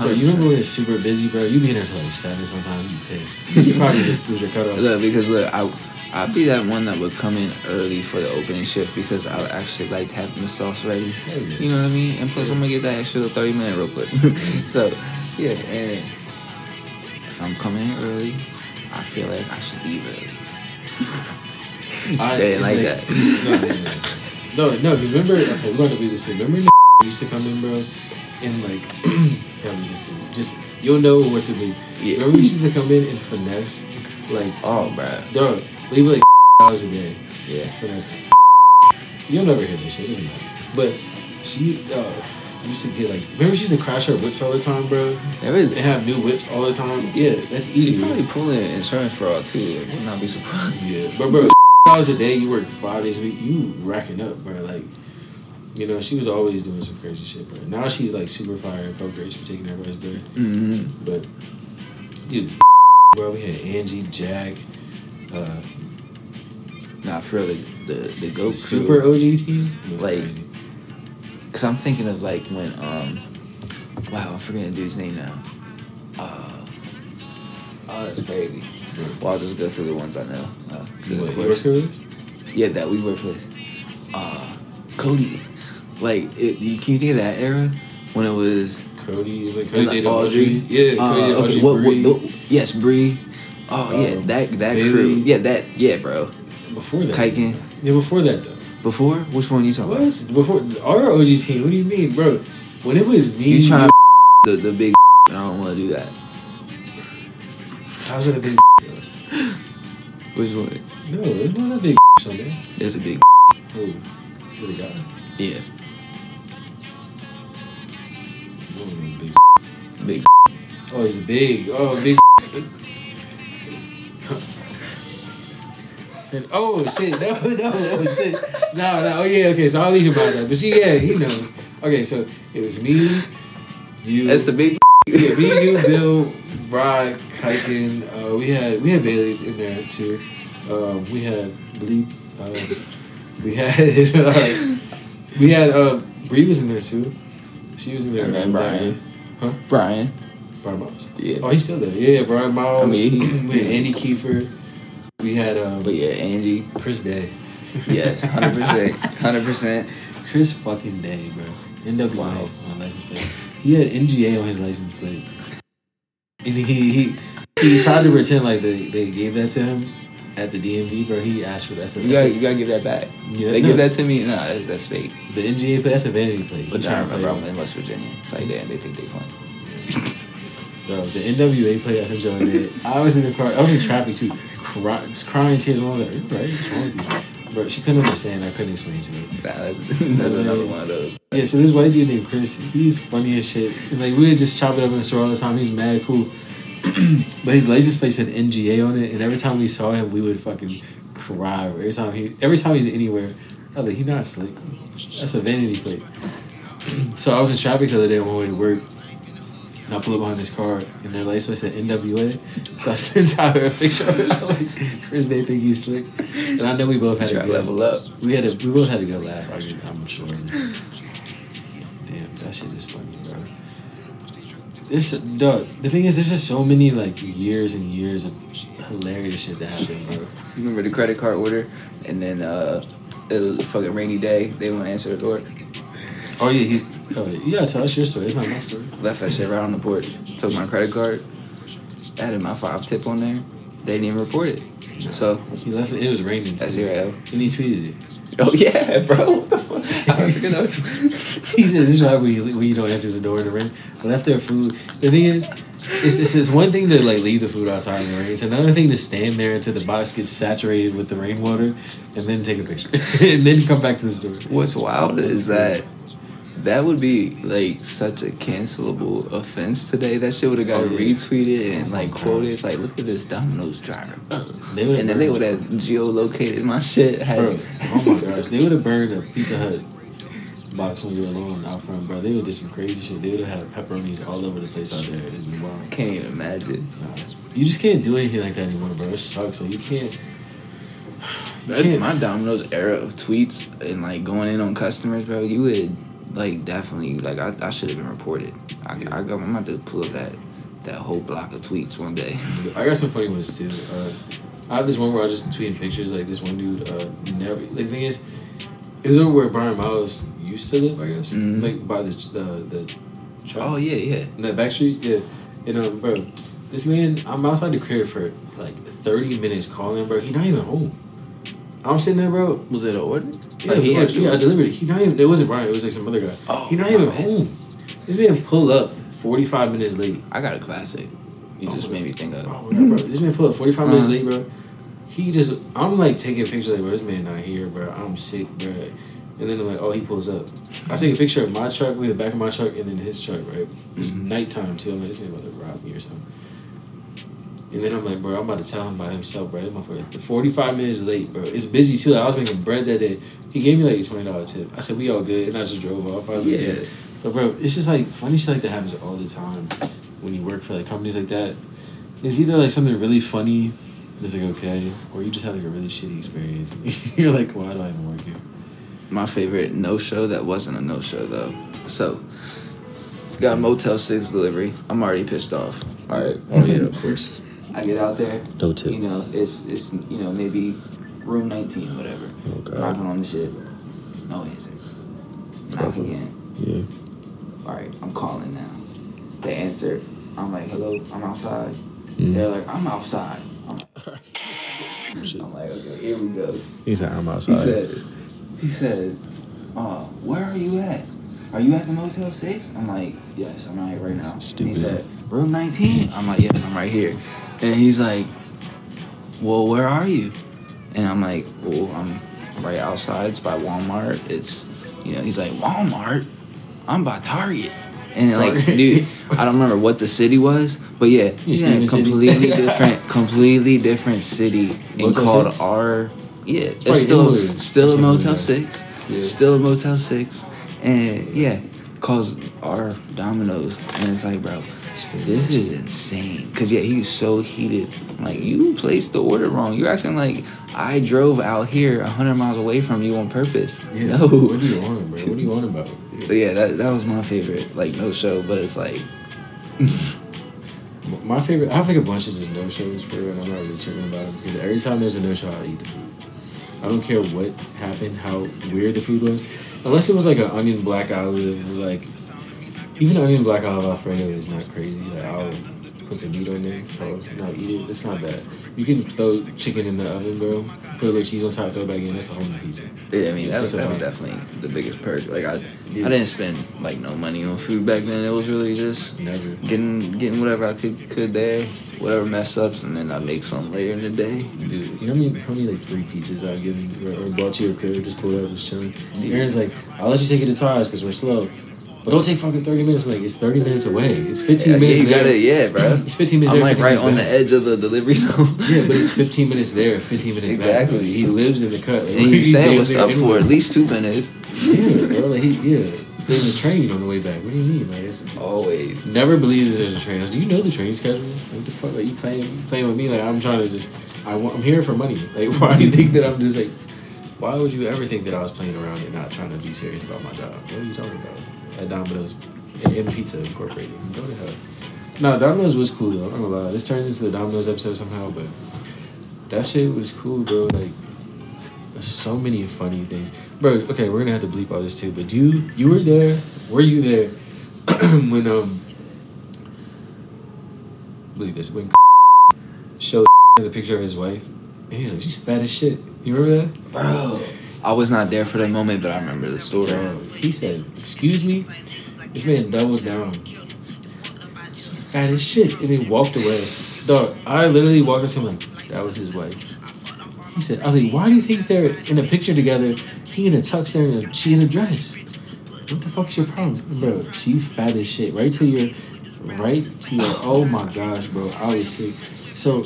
Bro, you remember when it's super busy, bro? You be in there till like seven sometimes. You pissed. *laughs* Six o'clock was your cutoff. Look, because look, I I'd be that one that would come in early for the opening shift because I would actually like having the sauce ready. You know what I mean? And plus, I'm gonna get that extra 30 minute real quick. *laughs* so, yeah, and if I'm coming in early, I feel like I should leave early. *laughs* I They didn't like that. that. No, they didn't like that. No, no, because remember, okay, we're going to be this shit. Remember, we used to come in, bro, and like, *clears throat* be. Just you'll know what to do. Yeah. Remember, we used to come in and finesse, like, Oh, bruh. dog, leave like *laughs* dollars a day. Yeah. Finesse. *laughs* You'll never hear this shit. It doesn't matter. But she uh, used to get like, remember she used to crash her whips all the time, bro, and have new whips all the time. Yeah, that's easy. She probably pulling insurance fraud too. I would not be surprised. *laughs* Yeah, but bro, dollars a day, you work five days a week, you racking up, bro. Like, you know, she was always doing some crazy shit, bro. Now she's like super fire and pro great for taking everybody's better. Mm-hmm. But, dude, bro, we had Angie, Jack, uh, Nah, for real, the the, the goat super crew. OG team. Like. Cause I'm thinking of like when um, wow, I'm forgetting the dude's name now. Uh, oh, that's crazy. Well, I'll just go through the ones I know. Uh, of What, you with? Yeah, that we worked with. Uh, Cody. Like, it, you, can you think of that era when it was Cody, like Cody like, Audrey? Yeah, Cody Uh, okay, what, what, the- yes, Bree. Oh yeah, Um, that that Bailey. crew. Yeah, that yeah, bro. Before that, Kiking. Yeah, before that though. Before which one you talking about? What? Before our OG team? What do you mean, bro? When it was me, You trying *laughs* the the big? *laughs* I don't want to do that. How's it a big? *laughs* Which one? No, it wasn't a big something. It's a big. Oh, should have a guy? Yeah, no, big. big. Oh, a big. Oh, big. And- oh shit! No, *laughs* no, oh shit! No, no. Oh yeah, okay. So I'll leave him out that. But she, yeah, he knows. Okay, so it was me, you. That's the big. *laughs* yeah, me, you, Bill, Rod, Kiken. Uh, we had we had Bailey in there too. Um, we had Bleep. Uh, we had *laughs* uh, we had uh, Bree was in there too. She was in there. And then Brian. Huh? Brian. Brian Miles. Yeah. Oh, he's still there. Yeah, Brian Miles. I mean, he- *clears throat* we had Andy Kiefer. We had um, But yeah, Angie. Chris Day. Yes, hundred percent, hundred percent. Chris fucking Day, bro. NWA Wow. on license plate. He had NGA on his license plate. And he he, he tried to pretend like they, they gave that to him at the DMV, bro. He asked for that. So You gotta, you gotta give that back. Yeah, they no. give that to me. Nah, that's, that's fake. the NGA plate. That's a vanity plate. But I remember I'm in West Virginia. It's like and they think they fun. Bro, the NWA play, that's enjoying it. I was in the car. I was in traffic too, cry, crying tears. I was like, "You right? What's wrong with you?" Bro, she couldn't understand. I couldn't explain to her. Nah, that's, *laughs* that's another one of those. Yeah, so this white dude named Chris, he's funny as shit. And like we would just chop it up in the store all the time. He's mad cool. *clears throat* but his license plate said NGA on it, and every time we saw him, we would fucking cry. Every time he, every time he's anywhere, I was like, he not slick. That's a vanity plate. *clears throat* so I was in traffic the other day on my way to work, and I pull up behind this car, and their license plate said NWA. So I *laughs* sent Tyler a picture of it. like, Chris, they think he's slick, and I know we both had Try a to good level up. we had a we both had a good laugh. I mean, I'm sure. Damn, that shit is funny, bro. There's dog. The thing is, there's just so many like years and years of hilarious shit that happened, bro. You remember the credit card order, and then uh, it was a fucking rainy day. They wouldn't answer the door. Oh yeah, he. Yeah. You gotta tell us your story. It's not my story. Left that shit right on the porch. Took my credit card. Added my five tip on there. They didn't even report it. So, He left it. It was raining. That's too. your L. And he tweeted it. oh yeah, bro. What the fuck? I was gonna. He said, "This is why we when you don't answer the door in the rain." I left their food. The thing is, it's, it's, it's one thing to like leave the food outside in the rain. It's another thing to stand there until the box gets saturated with the rainwater, and then take a picture, *laughs* and then come back to the store. What's wild is that that would be like such a cancelable offense today. That shit would have got Oh, yeah. retweeted and like quoted. It's like, look at this Domino's driver. And then they would have geolocated my shit. *laughs* Had Bro, oh my gosh, they would have burned a Pizza Hut box when you were alone out front, bro. They would do some crazy shit. They would have pepperonis all over the place out there. It's wild. Can't even imagine. Nah, you just can't do anything like that anymore, bro. It sucks. Like you can't. You That's can't my Domino's era of tweets and like going in on customers, bro. You would like definitely like I, I should have been reported. I, I got, I'm about to pull up that that whole block of tweets one day. *laughs* I got some funny ones too. Uh, I have this one where I was just tweeting pictures. Like this one dude, uh, never. Like, the thing is, it was over where Brian Miles used to live. I guess, Mhm. like by the the the. Truck. Oh yeah, yeah. That back street, yeah. And um, bro, this man, I'm outside the crib for like 30 minutes calling, bro. He not even home. I'm sitting there, bro. Was it an order? Yeah, Like, he he actually, yeah, I delivered it. He not even. It wasn't Brian. It was like some other guy. Oh, he not even bad. home. This man pull up 45 minutes late. I got a classic. You Oh, just made me think of. Bro, bro, this man pulled up 45 minutes Uh-huh. late, bro. He just. I'm like taking pictures like, bro, this man not here, bro. I'm sick, bro. And then I'm like, oh, he pulls up. I take a picture of my truck, with the back of my truck, and then his truck, right? It's Mhm. nighttime too. I'm like, this man about to rob me or something. And then I'm like, bro, I'm about to tell him by himself, bro. This motherfucker, 45 minutes late, bro. It's busy too. Like, I was making bread that day. He gave me like a twenty dollar tip. I said we all good, and I just drove off. I was Yeah. yeah. But bro, it's just like funny shit like that happens all the time when you work for like companies like that. It's either like something really funny that's like okay, or you just have like a really shitty experience. *laughs* You're like, why do I even work here? My favorite no show that wasn't a no show though. So, got Motel Six delivery. I'm already pissed off. All right. Oh yeah, of course. I get out there. No tip. You know, it's it's you know maybe room 19, whatever. God. Knocking on the shit. No answer. Knock Okay. again. Yeah. All right, I'm calling now. They answer. I'm like, hello, I'm outside. Mm. They're like, I'm outside. I'm like. *laughs* I'm like, okay, here we go. He said I'm outside. He said, he said, uh, where are you at? Are you at the Motel 6? I'm like, yes, I'm out here right now. Stupid. He said, room 19? I'm like, yes, I'm right here. And he's like, well, where are you? And I'm like, well, I'm right outside. It's by Walmart. It's, you know, he's like, Walmart? I'm by Target. And like, dude, I don't remember what the city was, but yeah, he's in a completely *laughs* different, completely different city and Motel called Six? R. Yeah, it's Probably still still a Motel that. Six, Yeah. still a Motel Six, and yeah, calls R Domino's, and it's like, bro, this is insane. Cause yeah, he's so heated. Like, you placed the order wrong. You're acting like I drove out here hundred miles away from you on purpose. Yeah. No. What do you want, bro? What do you want about? But *laughs* yeah, that that was my favorite, like no show, but it's like *laughs* My favorite, I have like a bunch of just no shows for real, and I'm not really tripping about it because every time there's a no show, I eat the food. I don't care what happened, how weird the food was, unless it was like an onion black olive, like even onion black olive alfredo is not crazy. Like I'll put some meat on there, oh, no, eat it. It's not bad. You can throw chicken in the oven, bro. Put a little cheese on top, throw it back in. That's a whole new pizza. Yeah, I mean that was, that was definitely the biggest perk. Like I, Yeah. I didn't spend like no money on food back then. It was really just Never. getting getting whatever I could could there, whatever mess ups, and then I make some later in the day. Dude, you know how many, how many like free pizzas I've given or, or brought to your crib, just pulled up, just chilling. Aaron's like, I'll let you take it to Tars because we're slow. But don't take fucking 30 minutes. Like, it's 30 minutes away. It's 15 Yeah, minutes you there. gotta, yeah, bro. It's 15 minutes I'm there, like right on the edge of the delivery zone. *laughs* Yeah, but it's 15 minutes there, 15 minutes back. Exactly. bro. He lives in the cut. And he's saying damn what's near up for at least two minutes. Yeah, bro. Like, he, yeah. There's a train on the way back. What do you mean? Like, it's, Always. Never believes there's a train. Do you know the train schedule? What the fuck? Like you playing playing with me? Like I'm trying to just I want, I'm here for money. Like *laughs* why do you think that I'm just like? Why would you ever think that I was playing around and not trying to be serious about my job? What are you talking about? At Domino's and, and Pizza Incorporated. Go to hell. No, Domino's was cool though. I'm not gonna lie. This turns into the Domino's episode somehow, but that shit was cool, bro. Like there's so many funny things, bro. Okay, we're gonna have to bleep all this too. But you you were there? Were you there *clears throat* when um? Believe this when *laughs* showed *laughs* the picture of his wife, and he was like, "She's fat as shit." You remember that? Bro. I was not there for that moment, but I remember the story. He said, "Excuse me." This man doubled down. Fat as shit, and he walked away. Dog, I literally walked up to him like, "That was his wife." He said, "I was like, why do you think they're in a picture together? He in a tux, there, and she in a dress. What the fuck's your problem, bro? She fat as shit. Right to your, right to your. Oh my gosh, bro, I was sick. So,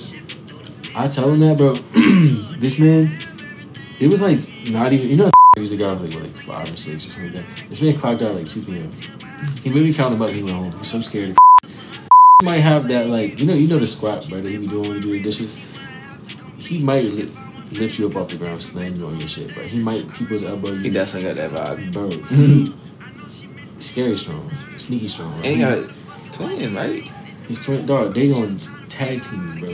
I tell him that, bro. *clears throat* this man, it was like not even. You know, *laughs* he was the guy like what, like five or six or something like that. This man clocked out like two p.m. He made me count him up. He went home. I'm so scared. *laughs* Might have that like you know you know the squat, bro. That he be doing when you do the dishes. He might li- lift you up off the ground, slam you on your shit, but He might people's elbow He definitely got that vibe. bro. *laughs* He, scary strong, sneaky strong. And he got twin, right? He's twin dog. They gonna tag team, bro.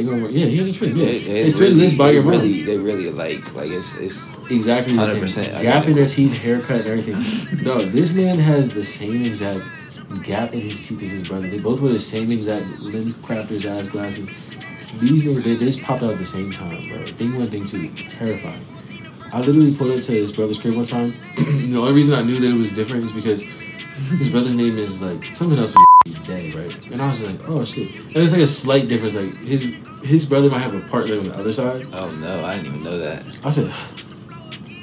They gonna. Yeah, he has a twin. Yeah, they his twin really- lives by they your really, They really like, like it's, it's Exactly the 100%, same. I Gap in it. their teeth, haircut, and everything. *laughs* no, this man has the same exact gap in his teeth as his brother. They both wear the same exact Lynn Crafters ass glasses. these niggas they, they just popped out at the same time, bro. Thing one, thing two, terrifying. I literally pulled up to his brother's crib one time. *clears throat* the only reason I knew that it was different is because his brother's name is like something else with *laughs* day, right? And I was like, oh shit. And there's like a slight difference. Like his his brother might have a partner on the other side. Oh no, I didn't even know that. I said,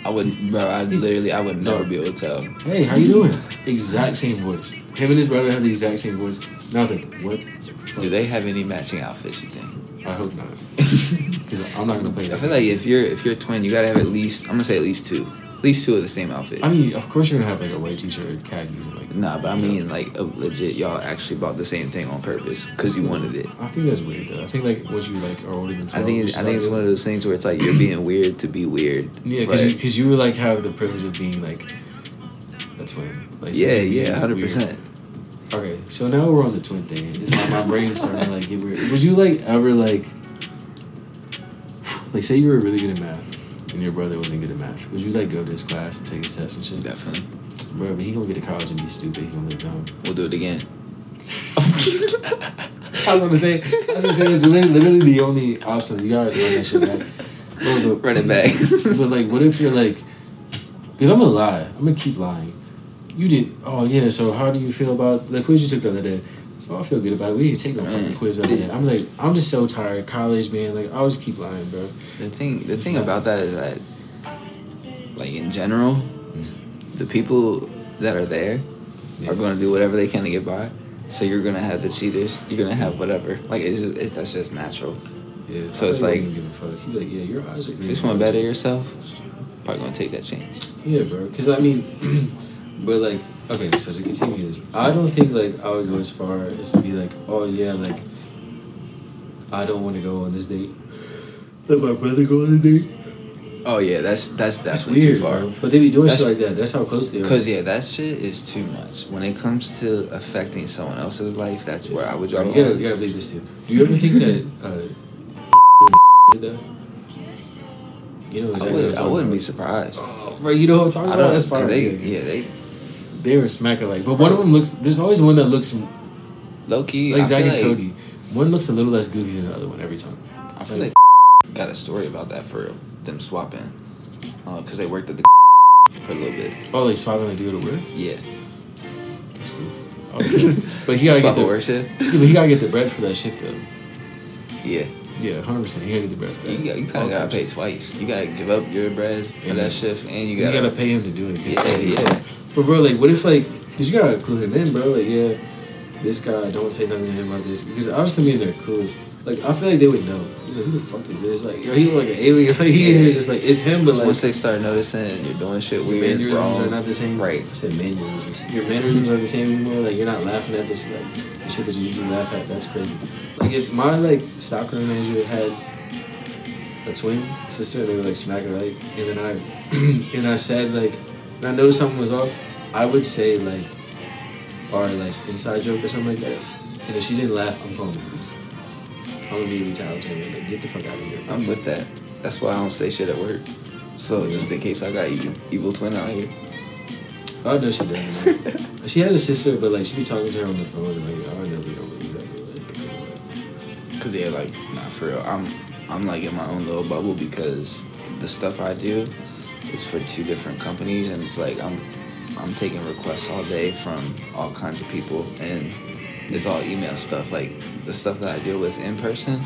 I wouldn't, bro. I literally, I would never be able to tell. hey, how you doing? Exact same voice. Him and his brother have the exact same voice. And I was like, what? Do they have any matching outfits? You think? I hope not. *laughs* Because I'm not gonna play I feel like if you're if you're a twin, you gotta have at least I'm gonna say at least two, at least two of the same outfit. I mean, of course you're gonna have like a white t-shirt, khakis, like. Nah, but I mean like a legit, y'all actually bought the same thing on purpose because you wanted it. I think that's weird though. I think like what you like are older than I think it's, I think it's one of those things where it's like you're being weird to be weird. Yeah, because right? you, you like have the privilege of being like a twin. Like, so yeah, yeah, hundred percent. Okay, so now we're on the twin thing. It's my, my brain's starting to like get weird. Would you like ever like, like say you were really good at math and your brother wasn't good at math? Would you like go to his class and take his test and shit? Definitely, Bro, but he gonna get to college and be stupid. He gonna live dumb. we'll do it again. *laughs* I was gonna say, I was gonna say, it's literally, literally the only option. You gotta run that shit back. But, but, Run it back. *laughs* but like, what if you're like, because I'm gonna lie, I'm gonna keep lying. You did, oh yeah. So how do you feel about the quiz you took the other day? Oh, I feel good about it. We didn't take no fucking quiz the other day. I'm like, I'm just so tired. College, man. Like, I always keep lying, bro. The thing, the thing about that is that, like in general, the people that are there Yeah. are going to do whatever they can to get by. So you're gonna have the cheaters. You're gonna have whatever. Like it's just, it's, that's just natural. Yeah. So I it's like- wouldn't give a fuck. He's like, yeah, your eyes are. If it's going to better yourself, probably gonna take that chance. Yeah, bro. Because I mean, *clears throat* but like, okay. So to continue this, I don't think like I would go as far as to be like, oh yeah, like I don't want to go on this date. Let my brother go on a date. Oh yeah, that's that's That's definitely weird, too far. bro. But they be doing That's- shit like that. That's how close they are. Cause yeah, that shit is too much. When it comes to affecting someone else's life, that's where I would draw you the gotta, line. you gotta believe this too. Do you ever think that uh, did *laughs* that? You know I, exactly. would, what I'm I talking wouldn't be surprised. Oh, bro, you know what I'm talking I about? don't. That's 'cause fine. They, yeah, they They were smacking like, but one of them looks. There's always one that looks low key. like Zach and like, Cody. One looks a little less goofy than the other one every time. I feel like got a story about that for. Them swapping, uh, because they worked at the for a little bit. Oh, like swapping like to go to work. Yeah, That's cool. Oh, okay. but he gotta *laughs* get the work shift. *laughs* yeah, but he gotta get the bread for that shift though. Yeah, Yeah, hundred percent. He gotta get the bread. For that. you, got, you kind of gotta pay twice. You gotta give up your bread for And that shift, and you You gotta. you gotta, pay him to do it. Yeah, yeah. But bro, like, what if like, cause you gotta clue him in, bro. Like, yeah, this guy, don't say nothing to him about this, because I was gonna be in there clueless. Like, I feel like they would know. Like, who the fuck is this? Like, yo, he look like an alien. *laughs* Like, he Yeah. is just like it's him, but like. once they start noticing you're doing shit Your weird, mannerisms wrong, are not the same. Right. I said mannerisms. Your mannerisms are the same anymore. Like you're not laughing at this like the shit that you usually laugh at. That's crazy. Like if my like stockroom manager had a twin sister they were like smacking her like and then I *clears throat* and I said like and I noticed something was off, I would say like or like inside joke or something like that. And if she didn't laugh, I'm calling the police. I'm immediately telling her like get the fuck out of here. I'm with that. That's why I don't say shit at work. So just in case I got evil, evil twin out here. Oh, I know she doesn't. *laughs* she has a sister, but like she be talking to her on the phone, and like I don't know we don't believe that. Cause yeah, like nah, for real. I'm I'm like in my own little bubble because the stuff I do is for two different companies, and it's like I'm I'm taking requests all day from all kinds of people, and it's all email stuff. Like the stuff that I deal with in person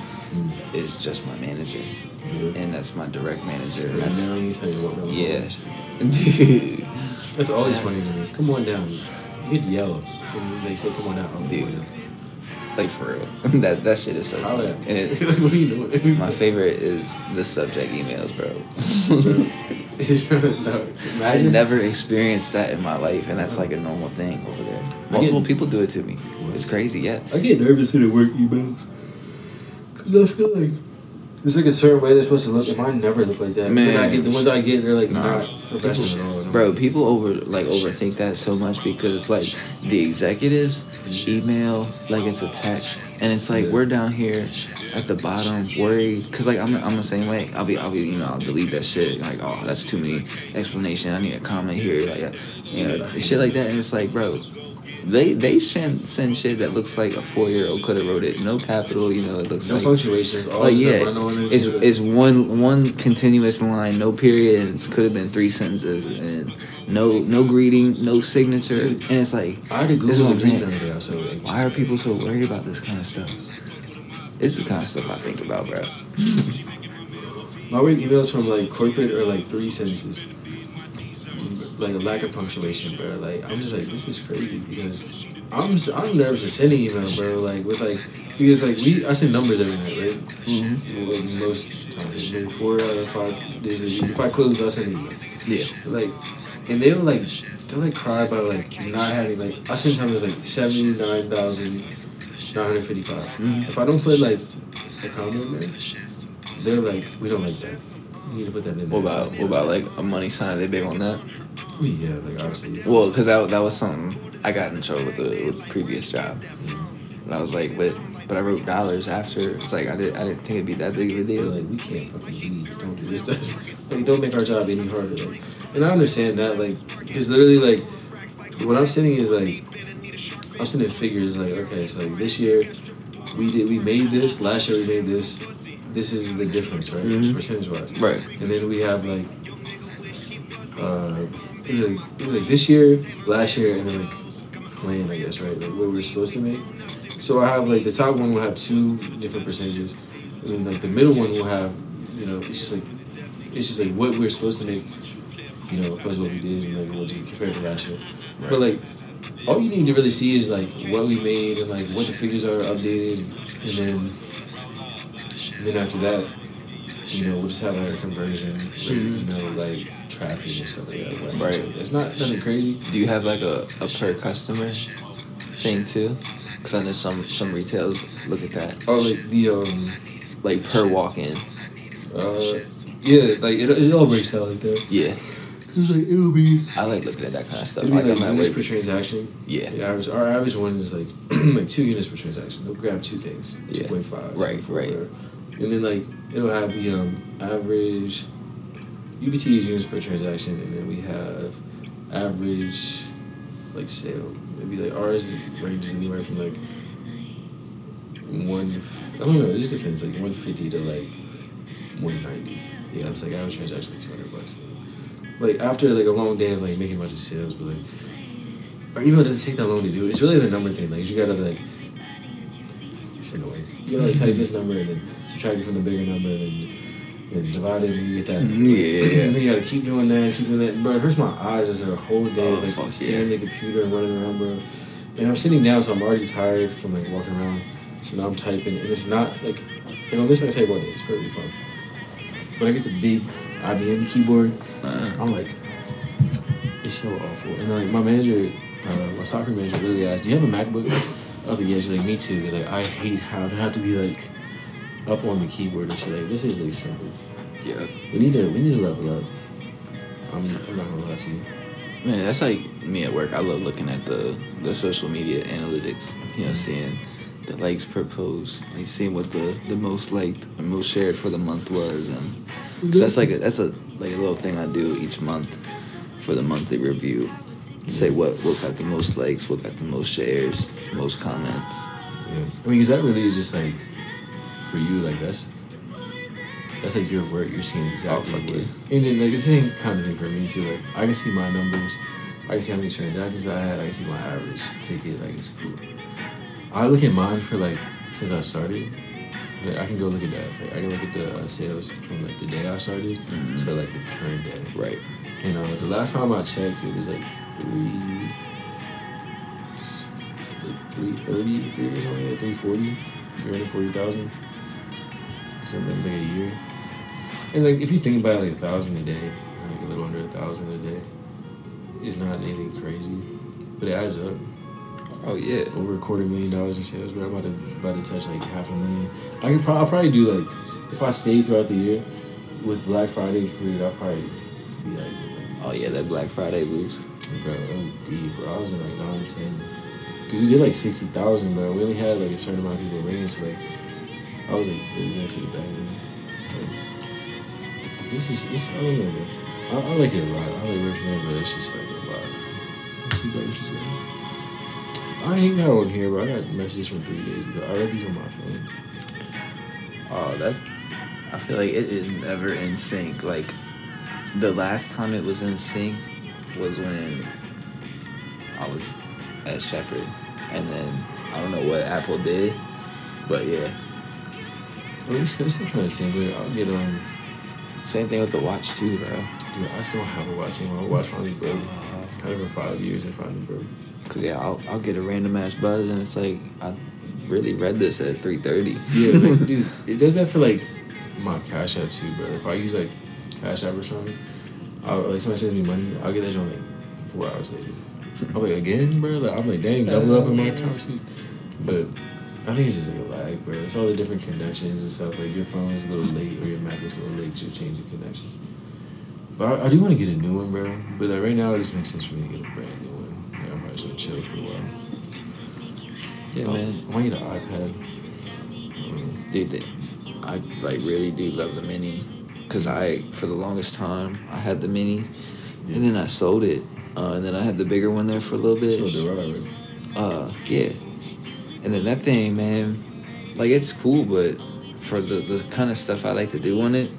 is just my manager, yeah. and that's my direct manager. And That's, now you tell you what. yeah, dude. *laughs* That's always funny to me. Come on down. You'd yell. And they say, "Come on down." I'm Dude. down. Like for real. *laughs* that that shit is so funny. And it's, *laughs* Like, what are you doing? my favorite is the subject emails, bro. *laughs* no, I imagine. never experienced that in my life, and that's like a normal thing over there. Multiple people do it to me. It's crazy, yeah. I get nervous in the work emails. Cause I feel like it's like a certain way they're supposed to look, and mine never look like that. Man. I get the ones I get, they're like Nah. not professional at all. And I'm Bro, people over like overthink that so much because it's like the executives email like it's a text, and it's like Yeah. we're down here at the bottom worried because like I'm, I'm the same way. I'll be I'll be you know I'll delete that shit like oh that's too many explanation. I need a comment here like uh, you know shit like that, and it's like bro, They they send send shit that looks like a four year old could have wrote it. No capital, you know. It looks No like punctuations. All like yeah, run on it it's it's one one continuous line, no period, and it could have been three sentences, and no no greeting, no signature, and it's like I had to this is what I'm saying. the other day. I was so anxious. Why are people so worried about this kind of stuff? It's the kind of stuff I think about, bro. My work emails from like corporate or like three sentences. Like a lack of punctuation, bro. Like I'm just like this is crazy because I'm I'm nervous to send an email, bro. Like with like because like we I send numbers every night, right? Mm-hmm. Like most times, maybe four out of five days a week. If I close, I send an email. Yeah. Like, and they'll like they'll like cry about like not having like I send something like seventy nine thousand nine hundred fifty five. Mhm. If I don't put like a comma in there, they're like we don't like that. You need to put that in there. What about what about like a money sign? They big on that? Yeah, like obviously. Well, because that, that was something I got in trouble with the with the previous job. And I was like, but but I wrote dollars after. It's like I did I didn't think it'd be that big of a They're deal. like we can't fucking leave. Don't do this. *laughs* Like don't make our job any harder. Like, and I understand that like because literally like what I'm saying is like I'm sending figures like okay so like this year we did we made this last year we made this this is the difference right? Mhm. percentage wise Right. and then we have like uh it was like, it was like this year last year and then like plan I guess right? Like what we're supposed to make. So I have like the top one will have two different percentages and then like the middle one will have you know it's just like it's just like what we're supposed to make you know plus what we did and like what you compared to last year. But like all you need to really see is like what we made and like what the figures are updated and then and then after that you know we'll just have our conversion like, you know like traffic and stuff like that Mm-hmm. Right. So it's not nothing crazy Do you have like a, a per customer thing too? Because I know some some retails look at that oh like the um like per walk in. uh yeah like it, it all breaks out like that Yeah, it's like it'll be I like looking at that kind of stuff. it'll be Like like I'm at units work. per transaction Yeah. The average, our average one is like *clears throat* like two units per transaction. They'll grab two things, Yeah. two point five, Right, right. whatever. And then like it'll have the um, average UPT is units per transaction, and then we have average like sale. Maybe like ours ranges anywhere from like one. I don't know. It just depends. Like one fifty to like one ninety. Yeah, it's like average transaction like two hundred bucks. Like after like a long day of like making a bunch of sales, but like our email doesn't take that long to do. It's really the number thing. Like you gotta like. You gotta like type this number and then subtract it from the bigger number and then, divide it and you get that. Mm-hmm. Yeah, yeah, yeah. And then you gotta keep doing that, keep doing that. Bro, it hurts my eyes after a whole day Oh, like staring at the computer and running around, bro. And I'm sitting down, so I'm already tired from like walking around. So now I'm typing, and it's not like, you know, this I type all day. It's perfectly fun. When I get the big IBM keyboard, Uh, I'm like, it's so awful. And like my manager, uh, my soccer manager, literally asked, "Do you have a MacBook?" I was like, "Yeah." She's like, "Me too." Because like I hate how to have to be like up on the keyboard and shit. Like this is like simple. yeah. We need to we need to level up. I'm, I'm not gonna lie to you. Man, that's like me at work. I love looking at the the social media analytics. You know, seeing the likes per post, like seeing what the the most liked or most shared for the month was, and 'cause that's like a, that's a like a little thing I do each month for the monthly review. Say mm. what what got the most likes, what got the most shares, most comments. Yeah. I mean, because that really is just like for you, like that's that's like your work. You're seeing oh, exactly Oh, what. And then like the same kind of thing for me too. Like I can see my numbers. I can see how many transactions I had. I can see my average ticket. Like it's cool. I look at mine for like since I started. Like I can go look at that. Like, I can look at the uh, sales from like the day I started Mhm. to like the current day. Right. You know, the last time I checked, it was like three, like three thirty, three or something, three forty, three hundred forty thousand, something like a year. And like, if you think about it, like a thousand a day, like a little under a thousand a day, is not anything crazy, but it adds up. Oh yeah. Over a quarter million dollars in sales, but I'm about to about to touch like half a million. I could probably I'll probably do like if I stay throughout the year with Black Friday included, I'll probably be like. Oh yeah, that Black Friday boost. Bro, OD, bro. I was in like 9, 10. Because we did like 60,000, bro. We only had like a certain amount of people ringing, so like, I was like, really gonna take it back. Like, this is, it's, I don't know, bro. I, I like it a lot. I like working there, but it's just like a lot. Let's see, I ain't got one here, but I got messages from three days ago. I read these on my phone. Oh, that. I feel like it is never in sync. Like, the last time it was in sync was when I was at Shepherd, and then I don't know what Apple did, but yeah. Well, it's, it's kind of but I'll get um. Same thing with the watch too, bro. Dude, I still have a watch anymore. My watch probably broke. For five years and finally broke. Cause yeah, I'll, I'll get a random ass buzz, and it's like I really read this at three thirty. Yeah, like, *laughs* dude, it does that for like my Cash App too, bro. If I use like Cash App or something, I'll, like somebody sends me money, I'll get that joint like four hours later. I'm like again, bro. Like I'm like, dang, double up in my account. But I think it's just like a lag, bro. It's all the different connections and stuff. Like your phone is a little late or your Mac is a little late. You're changing connections. But I, I do want to get a new one, bro. But like right now, it just makes sense for me to get a brand new one. Like, I might as well chill for a while. Yeah, man. I want you to get an iPad. Um, Dude, they, I like really do love the mini, cause I for the longest time I had the mini, and then I sold it, uh, and then I had the bigger one there for a little bit. so the right, Uh, yeah. And then that thing, man, like it's cool, but for the, the kind of stuff I like to do on it,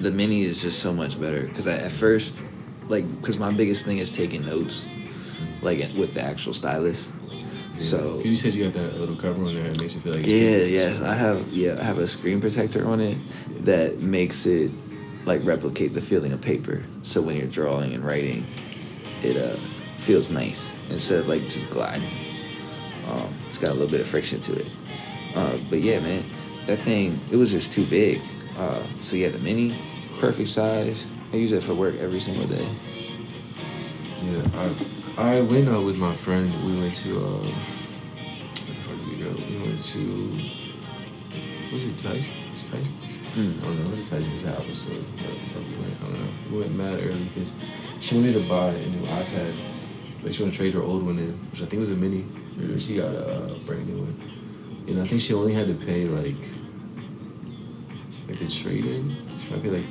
the mini is just so much better. Cause I, at first, like, cause my biggest thing is taking notes, like with the actual stylus. So you said you got that little cover on there. It makes you feel like yeah, yes, I have. Yeah, I have a screen protector on it that makes it like replicate the feeling of paper. So when you're drawing and writing, it uh feels nice instead of like just gliding. Um, it's got a little bit of friction to it. Uh, but yeah, man, that thing it was just too big. Uh, so yeah, the mini, perfect size. I use it for work every single day. Yeah, I I went out with my friend. We went to uh, where the fuck did we go? We went to was it Tyson? It's Tyson. Hmm. I don't know. What Tyson's house? So where the fuck we went? I don't know. We went mad early because she wanted to buy a new iPad, but she wanted to trade her old one in, which I think was a mini. And she got a brand new one, and I think she only had to pay like like the. She might pay like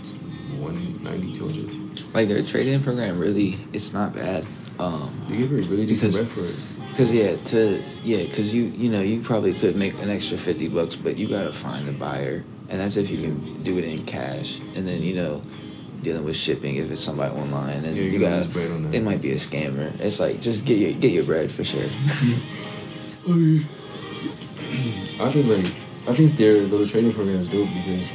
one ninety, two hundred. Like their trade-in program really, it's not bad. Um, They give her a really decent bread for it. Cause yeah, to yeah, cause you you know you probably could make an extra fifty bucks, but you gotta find a buyer, and that's if you can do it in cash, and then you know dealing with shipping if it's somebody online, and Yeah, you got bread on that. it might be a scammer. It's like just get your get your bread for sure. *laughs* I think like I think their little trading program is dope because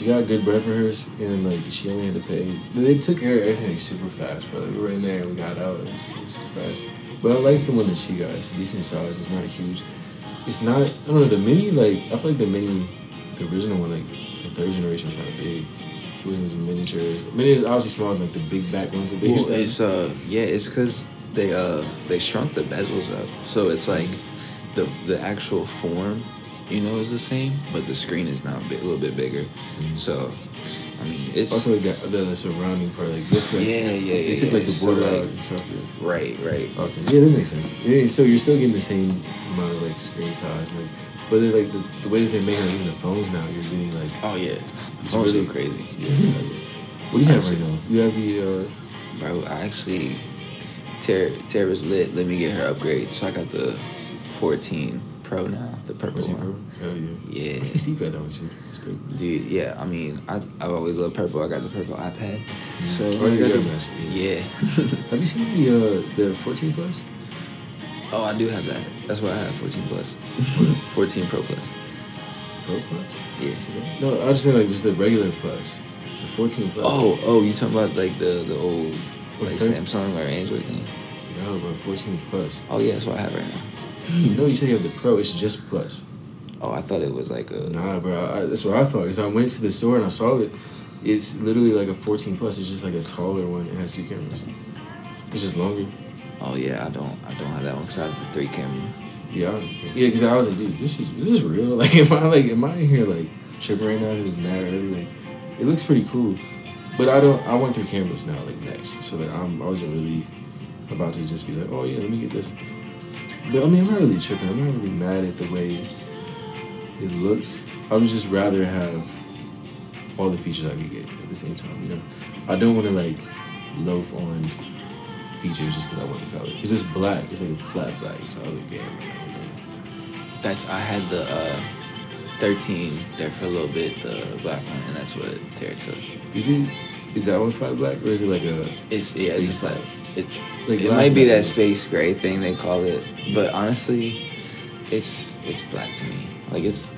she got good bread for hers and like she only had to pay. They took care of everything super fast. Like, we were in there we got out. It was, was fast. But I like the one that she got. It's a decent size. It's not huge. It's not. I don't know. The mini like I feel like the mini, the original one like the third generation was kind of big. It wasn't as miniature. as- Mini is obviously smaller than like the big back ones that they Well, it's uh yeah, it's cause they uh they shrunk the bezels up, so it's like the the actual form, you know, is the same, but the screen is now a, bit, a little bit bigger. So, I mean, it's Also, like the, the surrounding part, like this. Like, Yeah, yeah, They yeah, took like yeah. the So, border like- out and stuff. Yeah. right, right. Okay, yeah, that makes sense. Yeah, so you're still getting the same amount of like screen size, like, but like the, the way that they're making like, even the phones now, you're getting like, Oh yeah, It's phones really- are crazy. yeah. *laughs* what do you have right now? You have the uh, Bro, I actually Tara Tara was lit. Let me get her upgrade. So I got the 14 Pro now, the purple 14 Pro. Hell yeah. Yeah. Steve got that one too. Dude, yeah. I mean, I I've always loved purple. I got the purple iPad. So Oh, you I got got the- that. yeah. *laughs* Have you seen the uh, the 14 plus? oh, I do have that. That's why I have 14 plus. *laughs* 14 Pro plus. Pro plus? Yeah. No, I was just saying like just the regular plus. It's a 14 plus. Oh, oh, you talking about like the the old like? Samsung or Android thing? no, bro, 14 plus. Oh yeah, that's what I have right now. Hmm, no, you said you have the Pro. It's just plus. Oh, I thought it was like a. Nah, bro. I, that's what I thought. Cause I went to the store and I saw it. It's literally like a 14 plus. It's just like a taller one. It has two cameras. It's just longer. Oh yeah, I don't I don't have that one because I have the three camera. Yeah, I was. Yeah, because I was like, dude, this is this is real. *laughs* Like, am I like, am I in here like tripping right now? This is mad early. Like, it looks pretty cool, but I don't. I went through cameras now, like next. So like, I'm. I wasn't really about to just be like, oh yeah, let me get this. But I mean, I'm not really tripping. I'm not really mad at the way it looks. I would just rather have all the features I could get at the same time. You know, I don't want to like loaf on features just because I want the color. Because it's black. It's like a flat black. So I was like, damn. That's I had the uh, thirteen there for a little bit, the black one, and that's what Tara took. Is it? Is that one flat black or is it like a? It's yeah, it's a flat. It's Like it might be that space gray thing they call it, but honestly, it's it's black to me. Like it's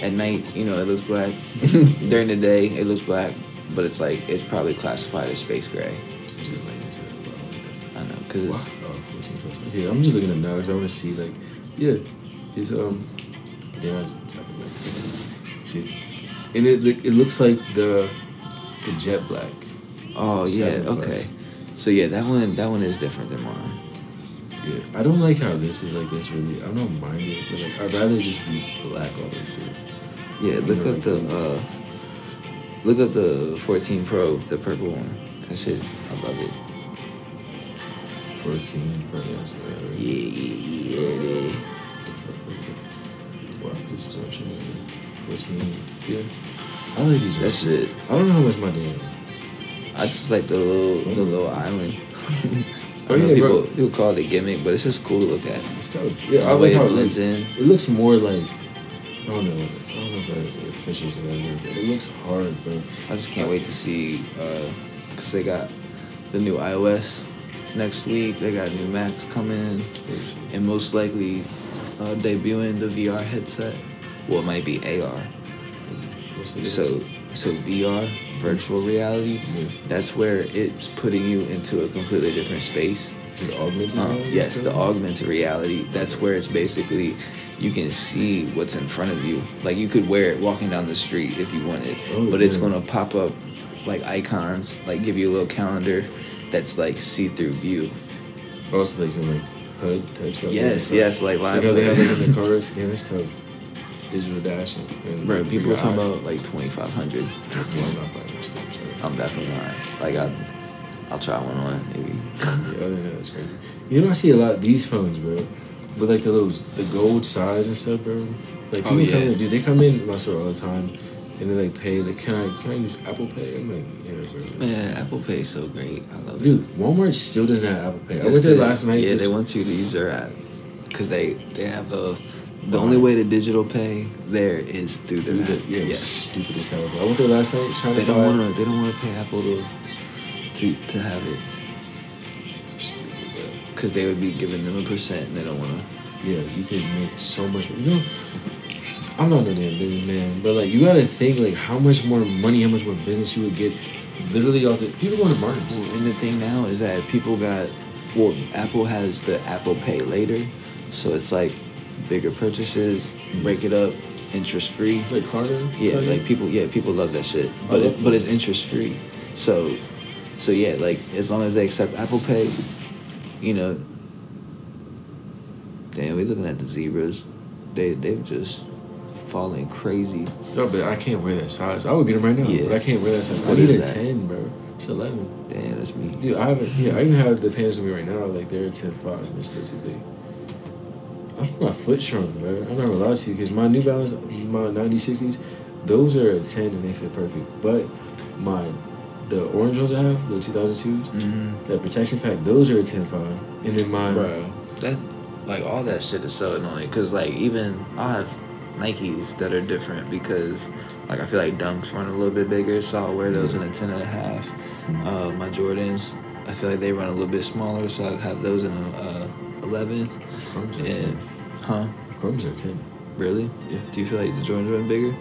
at night, you know, it looks black. *laughs* During the day, it looks black, but it's like it's probably classified as space gray. It's just like into it, but I like that. I don't know because Wow. it's Oh, 14 I'm just looking at now because I want to see like, yeah, it's um, yeah, it's type of like, see, and it it looks like the the jet black. oh yeah okay. plus. So yeah, that one that one is different than mine. Yeah, I don't like how this is like this. Really, I don't mind it, but like I'd rather just be black all the way through. Yeah, look Yeah, up the uh, look up the 14 Pro, the purple one. That shit, I love it. 14, but yeah, so, Yeah, yeah, yeah. yeah. Wow, this is what you 14, yeah. I like these. That's it. I don't know how much my damn. I just like the little the little island. Oh, *laughs* I know yeah, people bro. people call it a gimmick, but it's just cool to look at. It's tough. Yeah, I the way like how it it blends looks. in. It looks more like I don't know. I don't know if that officials or whatever, but it looks hard, bro. I just can't wait to see because they got the new iOS next week. They got new Macs coming, and most likely uh, debuting the VR headset. Well, it might be AR. So so VR, virtual reality. Yeah. That's where it's putting you into a completely different space. It augmented? Uh, yes, the augmented reality. That's where it's basically you can see what's in front of you. Like you could wear it walking down the street if you wanted, Oh, but it's gonna pop up like icons, like give you a little calendar that's like see-through view. Also, like some like HUD type stuff. Yes, like, yes, like You know they have this in the cars. It's tough. Digital dashing. and, Bro, like, people are talking about like twenty five hundred. I'm not buying this shit, sorry. I'm definitely not. Like I, I'll try one on maybe. Yeah, other than that's crazy. You know, I see a lot of these phones, bro, with like the little the gold size and stuff, bro. Like Oh, people come in, dude. They come in my store all the time, and they like pay. Like, can I can I use Apple Pay? I'm like, yeah, bro. Man, Apple Pay is so great. I love it. Dude, Walmart still doesn't have Apple Pay. I went there last night. Yeah, they want you to use their app because they they have a. The only way to digital pay there is through their app. yeah, Yes. stupid as hell. Bro. I went there last night trying They to don't buy. want to. They don't want to pay Apple to to to have it because they would be giving them a percent, and they don't want to. Yeah, you could make so much. You know, I'm not no damn businessman, but like you gotta think like how much more money, how much more business you would get, literally off the people going to. Well, and the thing now is that people got. Well, Apple has the Apple Pay later, so it's like bigger purchases, break it up, interest free. Like Carter. Yeah, Carter? like people. Yeah, people love that shit. But it, but it's interest free. So, so yeah, like as long as they accept Apple Pay, you know. Damn, we looking at the zebras. They they've just fallen crazy. No, but I can't wear that size. I would get them right now, Yeah. but I can't wear that size. What I need is a that? ten, bro. It's eleven. Damn, that's me. Dude, I haven't. Yeah, I even have the pants with me right now. Like they're ten five, and they're still too big. I think my foot shrunk, bro. I'm not gonna lie to you, because my New Balance, my 9060s, those are a ten and they fit perfect. But my the orange ones I have, the 2002s, Mm-hmm. that protection pack, those are a 10 5. And then my. Bro, that like all that shit is so annoying. Cause like even I'll have Nikes that are different because like I feel like Dunks run a little bit bigger, so I'll wear those in a ten and a half. Uh, my Jordans, I feel like they run a little bit smaller, so I have those in a uh, eleven. Chromes are 10. And huh? Chromes are 10. Really? Yeah. Do you feel like the Jordans run bigger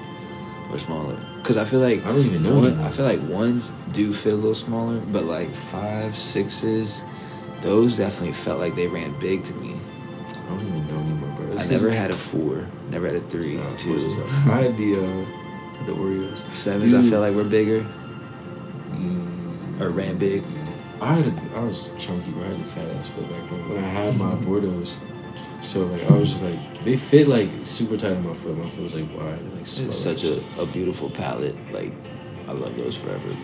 or smaller? Cause I feel like I don't even know one- I feel like ones do feel a little smaller, but like five, sixes, those definitely felt like they ran big to me. I don't even know anymore, bro. It's I never had a four, never had a three, Uh, two. what's this stuff? I had the, uh, the Oreos. Sevens, I feel like were bigger mm, or ran big. I had a, I was chunky. I had a fat ass foot back then. When I had my *laughs* Bordeaux, so like I was just like they fit like super tight on my foot. My foot was like wide, and, like. It's such a, a beautiful palette. Like I love those forever.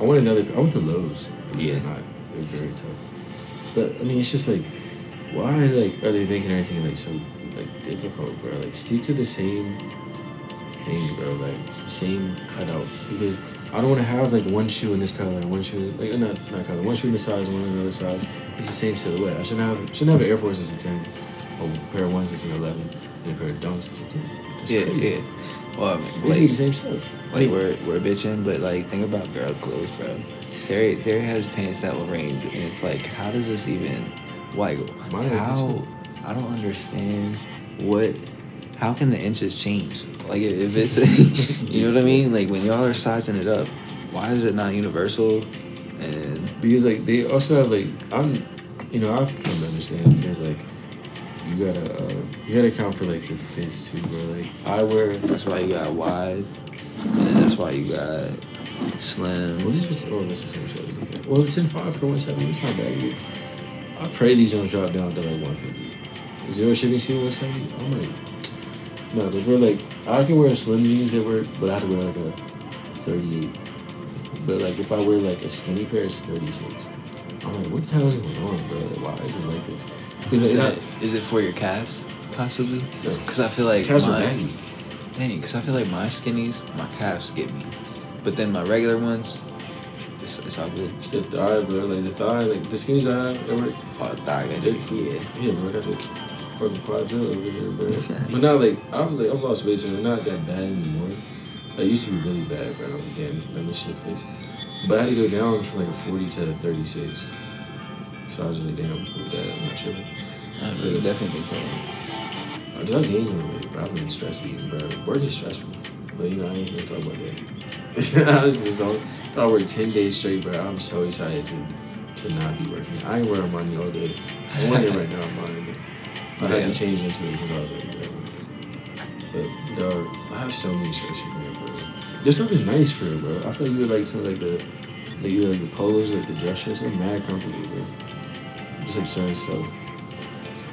I want another. I went to Lowe's. Yeah. Not, it was very tough. But I mean, it's just like, why like are they making everything like so like difficult, bro? Like stick to the same thing, bro. Like same cutout because I don't want to have like one shoe in this color and one shoe like not not color, one shoe in this size, one in the other size. It's the same silhouette. I shouldn't have shouldn't have an Air Force as a ten, a pair of ones that's an eleven, and a pair of Dunks that's a ten. That's Yeah, crazy. yeah. Well, I mean, Basically the same stuff. like we're we're bitching, but like think about girl clothes, bro. Terry Terry has pants that will range, and it's like, how does this even like Mine how I don't understand what how can the inches change? Like if it's *laughs* you know what I mean? Like when y'all are sizing it up, why is it not universal? And because like they also have like I'm, you know I've come to understand there's like you gotta uh, you gotta account for like the fits too, bro. Like I wear that's why you got wide, and that's why you got slim. well these was oh this is the same show. as the- Well ten five for one seventy. It's not bad. either. I pray these don't drop down to like one fifty. Zero shipping C one seventy. I'm like no, but we're like I can wear slim jeans that work, but I have to wear like a thirty eight. But like if I wear like a skinny pair, it's thirty six. I'm like, what the hell is going on, bro? Like, why is it like this? Is, like, that, is it for your calves, possibly? Because I feel like Calves baggy. dang, because I feel like my skinnies, my calves get me, but then my regular ones, it's, it's all good. It's the thigh, bro. Like the thigh, like the skinnies I have, they work. Oh, dog, I see. yeah, yeah, bro. That's it. Fucking quadzilla over there, bro. *laughs* but not like I'm like I've lost weight, so they're not that bad anymore. Like, it used to be really bad, bro. I'm like, damn, let me shit face. But I had to go down from like a 40 to a 36. So I was just like, damn, I'm cool that. I'm not tripping. I really definitely think I did not gain some weight, but I've been stressed eating, bro. Work is stressful. But you know, I ain't gonna talk about that. *laughs* I was just on, I worked 10 days straight, bro. I'm so excited to to not be working. I ain't wearing money all day. I'm wearing it right now, I'm money. But I had to change into it because I was like, bro. But dog, I have so many shirts from here, bro. This stuff is nice for it, bro. I feel like you would like some of like the like you like the polos, like the dress shirts, they're mad comfortable, bro. Just like certain stuff.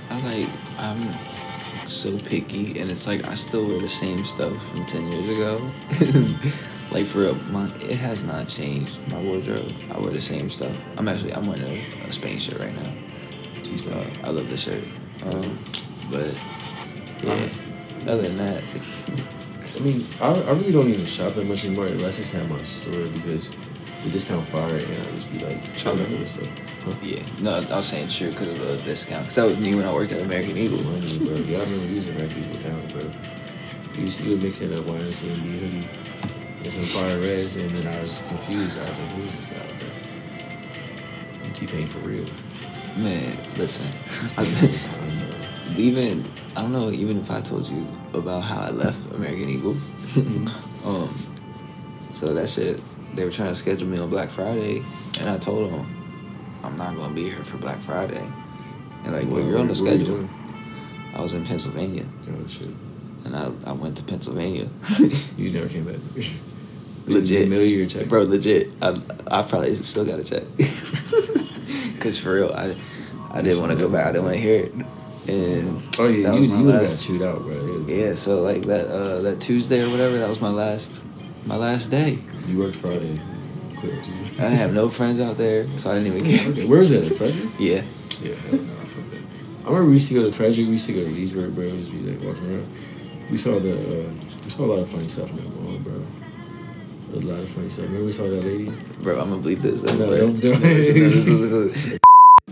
I like I'm so picky, and it's like I still wear the same stuff from ten years ago. *laughs* like for real, my it has not changed. My wardrobe, I wear the same stuff. I'm actually I'm wearing a, a Spain shirt right now. Uh, bro. I love the shirt. Um, but yeah, other than that, I mean, I, I really don't even shop that much anymore unless it's at my store because the discount fire and I just be like shopping for stuff. Huh? yeah. No, I was saying sure because of the discount. Cause that was me when I worked at American Eagle. Money, bro. Y'all remember using that people account, bro. You used to would mix a YMCA hoodie and some fire reds, and then I was confused. I was like, who's this guy, bro? T Pain for real. Man, listen. He's I- paying all the time, bro. even I don't know even if I told you about how I left American Eagle. *laughs* um, so that shit they were trying to schedule me on Black Friday, and I told them I'm not gonna be here for Black Friday. And like, well, you're on the What were you schedule. I was in Pennsylvania, Oh shit. and I I went to Pennsylvania. *laughs* You never came back. *laughs* Legit. You your check. Bro, legit. I I probably still got a check. Cause for real, I I didn't want to go back. I didn't want to hear it. And Oh yeah, that you, was my you would've got last- chewed out, bro. Yeah, so like that uh that Tuesday or whatever, that was my last my last day. You worked Friday. Quit Tuesday. I didn't have no *laughs* friends out there, so I didn't even care. Okay, Where was that? At Frederick? Yeah. Yeah, no. I remember we used to go to Frederick. We used to go to Leesburg, bro. We used to be like walking around. We saw the uh, we saw a lot of funny stuff in that mall, bro. A lot of funny stuff. Remember we saw that lady? Bro, I'm gonna bleep this. No, don't do *laughs* it.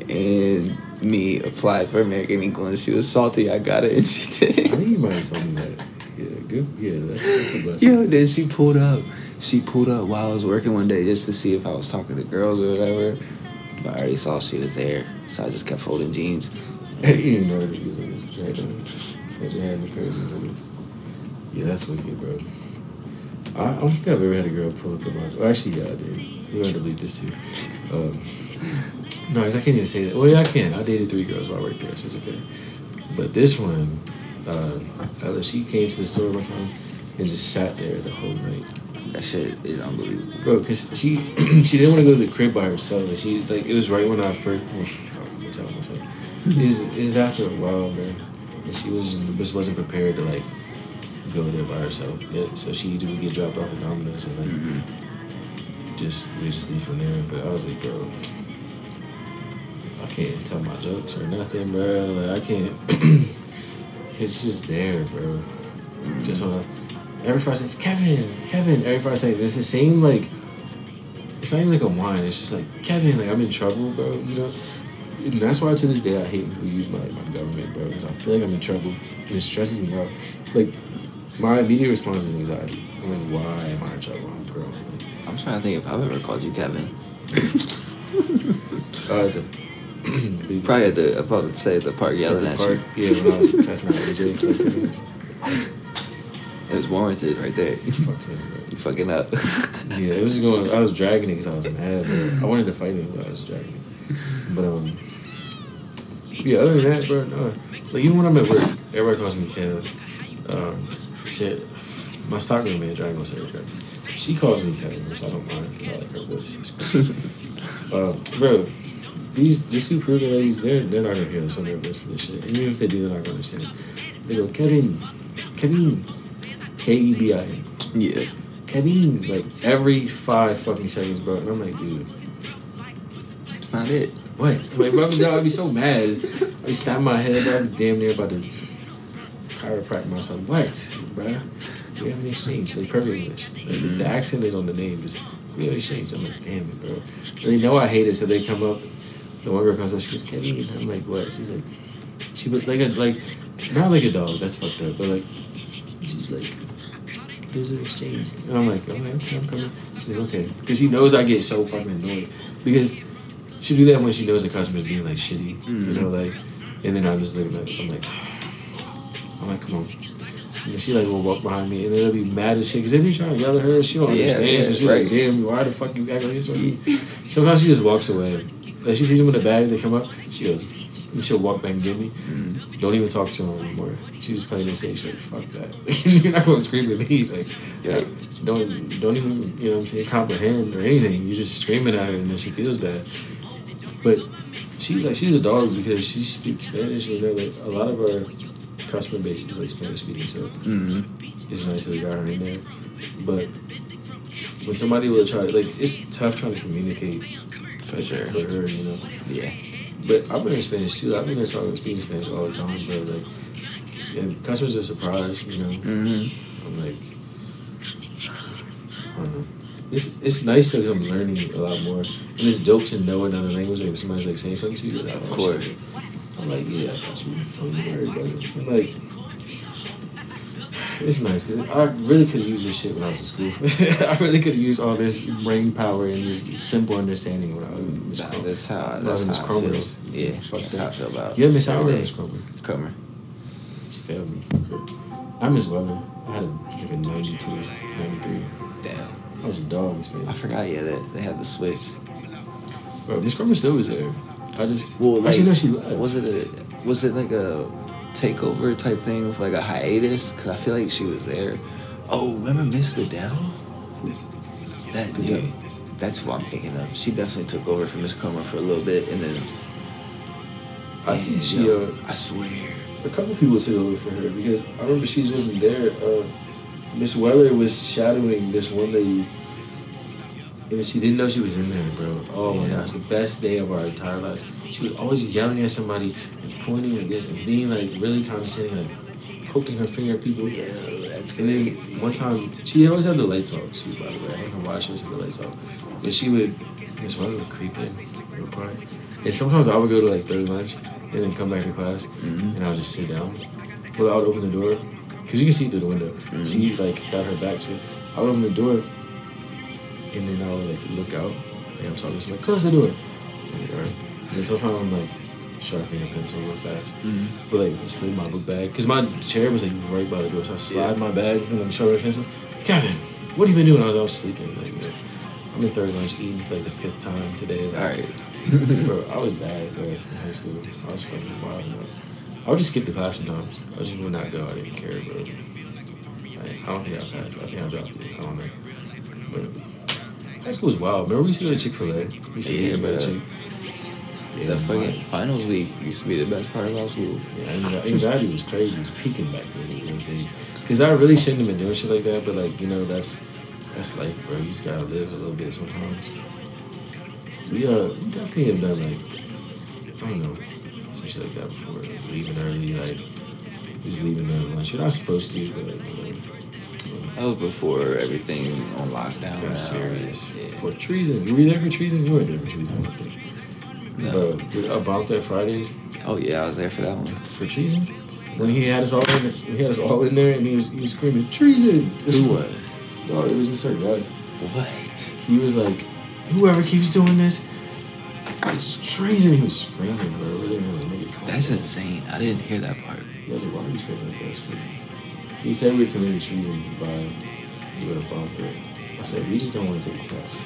And me applied for American Eagle and she was salty. I got it and she did. I think you might have told me that. Yeah, good. Yeah, that's, that's a blessing. Yo, then she pulled up. She pulled up while I was working one day just to see if I was talking to girls or whatever. But I already saw she was there, so I just kept folding jeans. *laughs* you didn't know that he was in this. Put your hand on- put your hand in the curves and this. Yeah, that's wicked, bro. I, I don't think I've ever had a girl pull up the my. Well, actually, yeah, I did. We had to delete this too. Um, no, I can't even say that. Well, yeah, I can. I dated three girls while I worked there, so it's okay. But this one, uh, she came to the store one time and just sat there the whole night. That shit is unbelievable. Bro, cause she *clears throat* she didn't want to go to the crib by herself. And she like it was right when I first. Well, I'm gonna tell myself. Is is after a while, man, and she was just wasn't prepared to like go there by herself. Yeah, so she would get dropped off at Domino's and like Mm-hmm. just we just leave from there. But I was like, bro, I can't tell my jokes or nothing, bro. Like I can't. *clears throat* it's just there, bro. Just wanna. Every Friday says Kevin, Kevin. Every Friday it's the same like it's not even like a whine. It's just like Kevin, like I'm in trouble, bro. You know, and that's why to this day I hate people who use my my government, bro. Because I feel like I'm in trouble and it stresses me out. Like my immediate response is anxiety. I'm like, why am I in trouble? I'm. Like, I'm trying to think if I've ever called you Kevin. *laughs* the, *clears throat* the- Probably at the about to say the park yelling the at park, you. Yeah, when I was passing out AJ. It was warranted right there. *laughs* you fucking, bro. fucking up. Yeah, it was just going. I was dragging it because I was mad. Bro. I wanted to fight him, but I was dragging it. But um, yeah. Other than that, bro, no. Like even when I'm at work, everybody calls me Kev. Um, shit, my stockroom manager, I ain't gonna say her. She calls me Kevin, which I don't mind. I like her voice. *laughs* Um, bro, these these two Peruvian ladies, they're they're not gonna hear this on their list of this shit. And even if they do, they're not gonna understand. They go, Kevin, Kevin, K E B I N. yeah. Kevin, like every five fucking seconds, bro. And I'm like, dude, It's not it. what? Like, bro, I'd be so mad. *laughs* I'd be snapping my head. I'd be damn near about to chiropractic myself. What, bro? We have an exchange. Like, perfect English. Like, The accent is on the name. Just, we have an exchange. I'm like, damn it, bro. And they know I hate it, so they come up. The one girl comes up, she goes, Kevin. I'm like, what? She's like, she was like a, like, not like a dog. That's fucked up. But, like, she's like, there's an exchange. And I'm like, okay, okay, I'm coming. She's like, okay. Because she knows I get so fucking annoyed. Because she do that when she knows the customer's being like shitty. You mm. know, like, and then I'm just like, I'm like, I'm like, come on. And she like will walk behind me and then they'll be mad as shit because they be trying to yell at her. She don't Yeah, understand. yeah, so she's right. like, damn, why the fuck you act like this? way?" Sometimes she just walks away. Like she sees them in the bag, they come up, she goes, and she'll walk back and get me. Mm. Don't even talk to them anymore. She just playing this thing. She's like, fuck that. *laughs* You're not going to scream at me. Like, Yeah. like, don't don't even you know what I'm saying comprehend or anything. You're just screaming at her and then she feels bad. But she's like she's a dog because she speaks Spanish. Know, like a lot of our customer base is like Spanish speaking, so Mm-hmm. it's nice that we got her in there. But when somebody will try, like it's tough trying to communicate For sure. for her, you know. Yeah. But I've been in Spanish too. I've been there talking speaking Spanish all the time, but like, yeah, customers are surprised, you know. Mm-hmm. I'm like, I don't know. It's, it's nice because I'm learning a lot more, and it's dope to know another language. Like if somebody's like saying something to you, I Of don't course. I'm like, yeah, I got you. Don't worry about it. I'm like, it's nice because I really could have used this shit when I was in school. *laughs* I really could have used all this brain power and this simple understanding when I was in Nah, school. that's how. Was That's Miss how I feel. Yeah. Fuck That's that. how I feel about. You Miss Howard or Miss day. Cromer? She failed me. I Miss Weather. I had a, like a 92, 93. Damn. I was a dog Spanish. I forgot. Yeah, that they had the switch. Bro, Miss Cromer still was there. I just Well, like, actually no, she left. was it a was it like a takeover type thing with like a hiatus? Cause I feel like she was there. Oh, remember Miss Goodell? That Goodell. dude. That's what I'm thinking of. She definitely took over from Miss Comer for a little bit, and then I think she yo, uh, I swear. a couple people took over for her because I remember she wasn't there. Uh, Miss Weller was shadowing this one lady, and she didn't know she was in there, bro. Oh my gosh, the best day of our entire lives. She was always yelling at somebody and pointing like this and being like really condescending, like poking her finger at people. Yeah, that's And then one time, she always had the lights off too, by the way. I don't know why she always had the lights off. But she would, Miss Weller would creep in real quiet. And sometimes I would go to like third lunch and then come back to class Mhm. and I would just sit down. Well, I would open the door because you can see through the window. She like got her back to. I would open the door and then I'll like look out. Like I'm talking to somebody, close the door. I'm like, all right. And then sometimes I'm like sharpening a pencil real fast. Mhm. But like slid my book bag because my chair was like right by the door, so I slide Yeah. my bag and then sharpen a pencil. Kevin, what have you been doing? I was, I was sleeping. Like, I'm in third lunch eating for like the fifth time today. All right. *laughs* Bro, I was bad bro, in high school. I was fucking wild. Bro. I would just skip the class sometimes. I just would not go. I didn't care, bro. Like, I don't think I passed. I think I dropped it. I don't know. But high school was wild. Remember we used to go to Chick Fil A. We used to Yeah, eat. Chick. the fucking finals week used to be the best part of our school. Yeah, anxiety, anxiety was crazy. It was peaking back then. those days. Because I really shouldn't have been doing shit like that. But like you know, that's that's life, bro. You just gotta live a little bit sometimes. We uh we definitely have done like I don't know some shit like that before. Like, leaving early, like just leaving early lunch. You're not supposed to, but like you know, That was before everything on lockdown. Now. serious. Yeah. For treason. You were there for treason? You weren't there for treason, I don't think. No. But about that Fridays Oh yeah, I was there for that one. for treason? When he had us all in he had us all in there and he was he was screaming, Treason! Who was? No, it was Mr. God. What? He was like, Whoever keeps doing this, it's treason. He was screaming, bro. Really, really, make it That's insane. I didn't hear that part. He was like, why are you screaming like that? Screaming. He said we committed treason by doing a bomb threat. I said, we just don't want to take the test.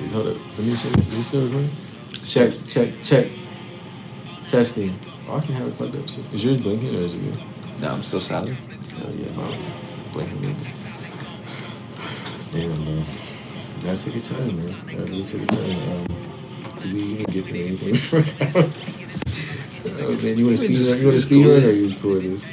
Wait, hold up. Let me check. Is this still recording? Check, check, check. Testing. Oh, I can have it plugged up too. Is yours blinking or is it good? No, I'm still solid. Oh, yeah, mine blinking. Damn, man. Gotta take your time, man. Gotta really take your time. Um, do we even get to anything *laughs* for now? *laughs* Oh, man, you want to speed run? You want to speed run or you just record this?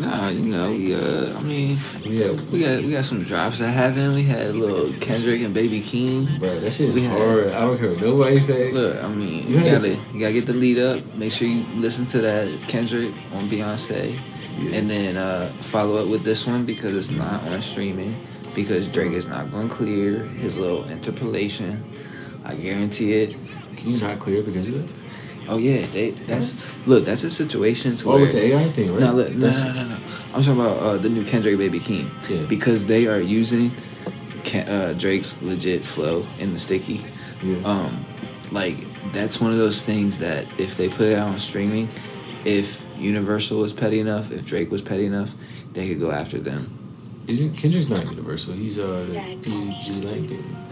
Nah, you know, we uh, I mean, Yeah, we got we got some drops that happened. We had little Kendrick and Baby Keem. Bro, that shit is hard. I don't care what nobody say. Look, I mean, You you, gotta you gotta get the lead up. Make sure you listen to that Kendrick on Beyonce, Yeah. and then uh, follow up with this one because it's not on streaming. Because Drake is not going to clear his little interpolation. I guarantee it. Can you not clear because of that? Oh yeah, they that's look. That's a situation to Oh, where with the AI thing, right? No, look, no, no, no, no. I'm talking about uh, the new Kendrick Baby Keem. Yeah. Because they are using Ken, uh, Drake's legit flow in the sticky. Yeah. Um, like that's one of those things that if they put it out on streaming, if Universal was petty enough, if Drake was petty enough, they could go after them. Isn't Kendrick's not universal? He's uh pgLang thing.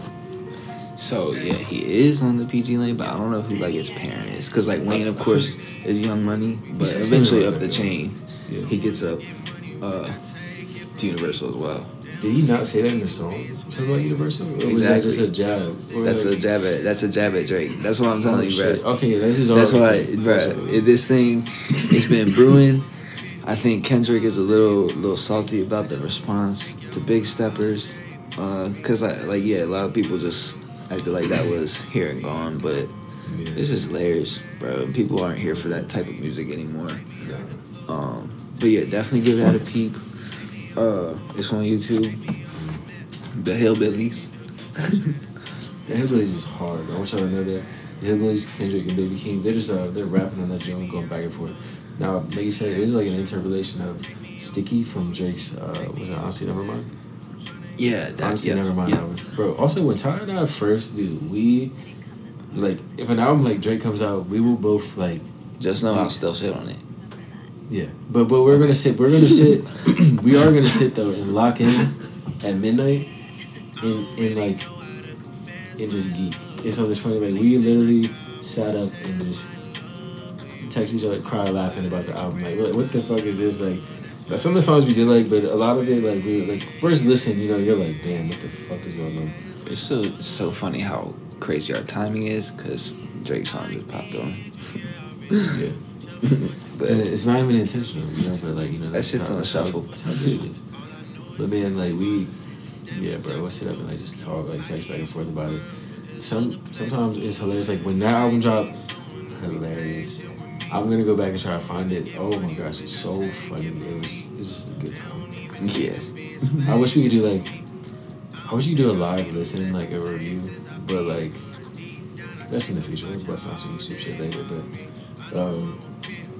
So yeah, he is on the pgLang, but I don't know who like his parent is. Cause like Wayne, of course, is Young Money, but eventually up the chain, Yeah. he gets up uh, to Universal as well. Did he not say that in the song? Something about universal? Or was that just a jab? Or That's a jab at that's a jab at Drake. That's what I'm telling Oh, you, bro. Okay, this is all. That's why, bro. This thing, it's been brewing. I think Kendrick is a little, little salty about the response to Big Steppers, uh, cause I like yeah, a lot of people just acted like that was here and gone, but it's just layers, bro. People aren't here for that type of music anymore. Um, but yeah, definitely give that a peep. Uh, it's on YouTube. The Hillbillies. *laughs* The Hillbillies is hard. I want y'all to know that. The Hillbillies, Kendrick and Baby Keem, they're just uh, they're rapping on that joint, going back and forth. Now, like you said, it is like an interpolation of Sticky from Drake's. Uh, was it Honestly Nevermind? Yeah, that, Honestly, yeah, never mind. yeah. that one. Bro, also when Ty and I first do, we like if an album like Drake comes out, we will both like Just know I'll still shit on it. yeah. But but we're gonna sit. We're gonna *laughs* sit. *clears throat* we are gonna sit though and lock in at midnight and and like and just geek. It's so this funny like we literally sat up and just text each other, cry laughing about the album. Like what, what the fuck is this like? Like, Some of the songs we did like, but a lot of it like we like first listen, you know, you're like, damn, what the fuck is going on? It's so so funny how crazy our timing is because Drake's song just popped on. Yeah. *laughs* but And it's not even intentional, you know, but like, you know, That shit's on shuffle. That's how good it is. But man, like we, yeah, bro, we'll sit up and like just talk, like text back and forth about it. Some sometimes it's hilarious. Like when that album dropped, hilarious. I'm gonna go back and try to find it. Oh my gosh, it's so funny. It was just, it's just a good time. yes, *laughs* I wish we could do like, I wish you could do a live listen, like a review, but like, that's in the future. We'll bust out some YouTube shit later, but um,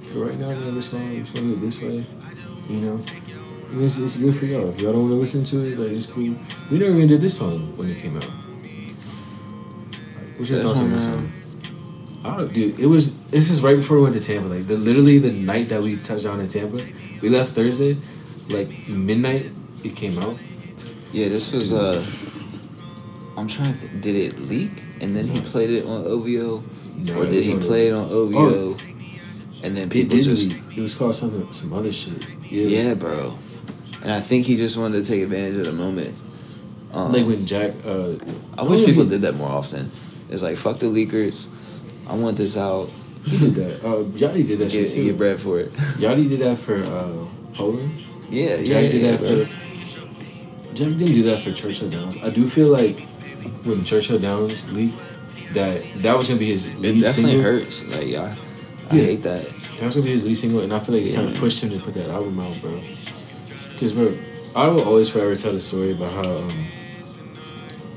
for right now, we're just gonna, we're gonna do it this way, you know. And it's, it's good for y'all. If y'all don't want to listen to it, like it's cool. We never even did this song when it came out. What's your thoughts on this man. Dude. It was. This was right before we went to Tampa. Like the literally the night that we touched down in Tampa. We left Thursday, like midnight. It came out. yeah. This was uh, I'm trying to. Did it leak and then he played it on OVO, No, or did he play it on OVO, and then It people did just leak. It was called something, some other shit. It was- yeah, bro. And I think he just wanted to take advantage of the moment. Um, Like when Jack. Uh, I wish oh, people did that more often. It's like fuck the leakers. I want this out. He did that. Uh, Yachty did that Get, shit too. get bread for it. Yachty did that for uh, Poland. Yeah, Jack yeah, did yeah, that bro. for. Jack didn't do that for Churchill Downs. I do feel like when Churchill Downs leaked, that that was gonna be his It lead definitely single. hurts. Like I, I Yeah. hate that. That was gonna be his lead single, and I feel like it kind of Yeah. pushed him to put that album out, bro. Because bro, I will always forever tell the story about how um,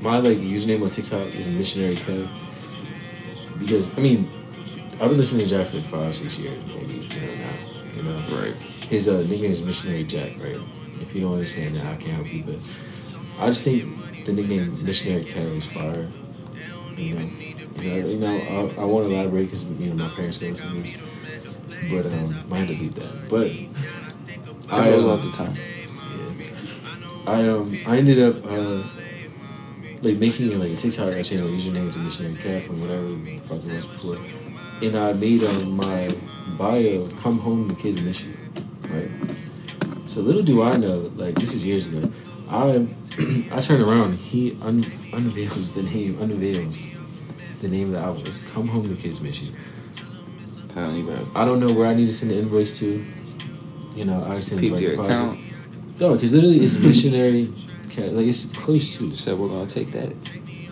my like username on TikTok is missionary Kev. Because I mean, I've been listening to Jack for five, six years, maybe you know now. You know, Right. his uh, nickname is Missionary Jack, right? If you don't understand that, I can't help you, but I just think the nickname Missionary is fire. You know, you know, you know I, I won't elaborate because you know my parents go listen to this, but um, I had to beat that. But I I roll um, the tongue. I um I ended up uh like making like a TikTok I changed my username to missionary calf and whatever the fuck it was before. And I made on my bio come home the kids miss you. Right? So little do I know, like this is years ago, I *clears throat* I turn around, he un- unveils the name, unveils the name of the album. It's Come Home the Kids Miss You. You, bro. I don't know where I need to send the invoice to. You know, I send Peep like your deposit. account. No, because literally it's *clears throat* missionary, like it's close to. Said we're gonna take that.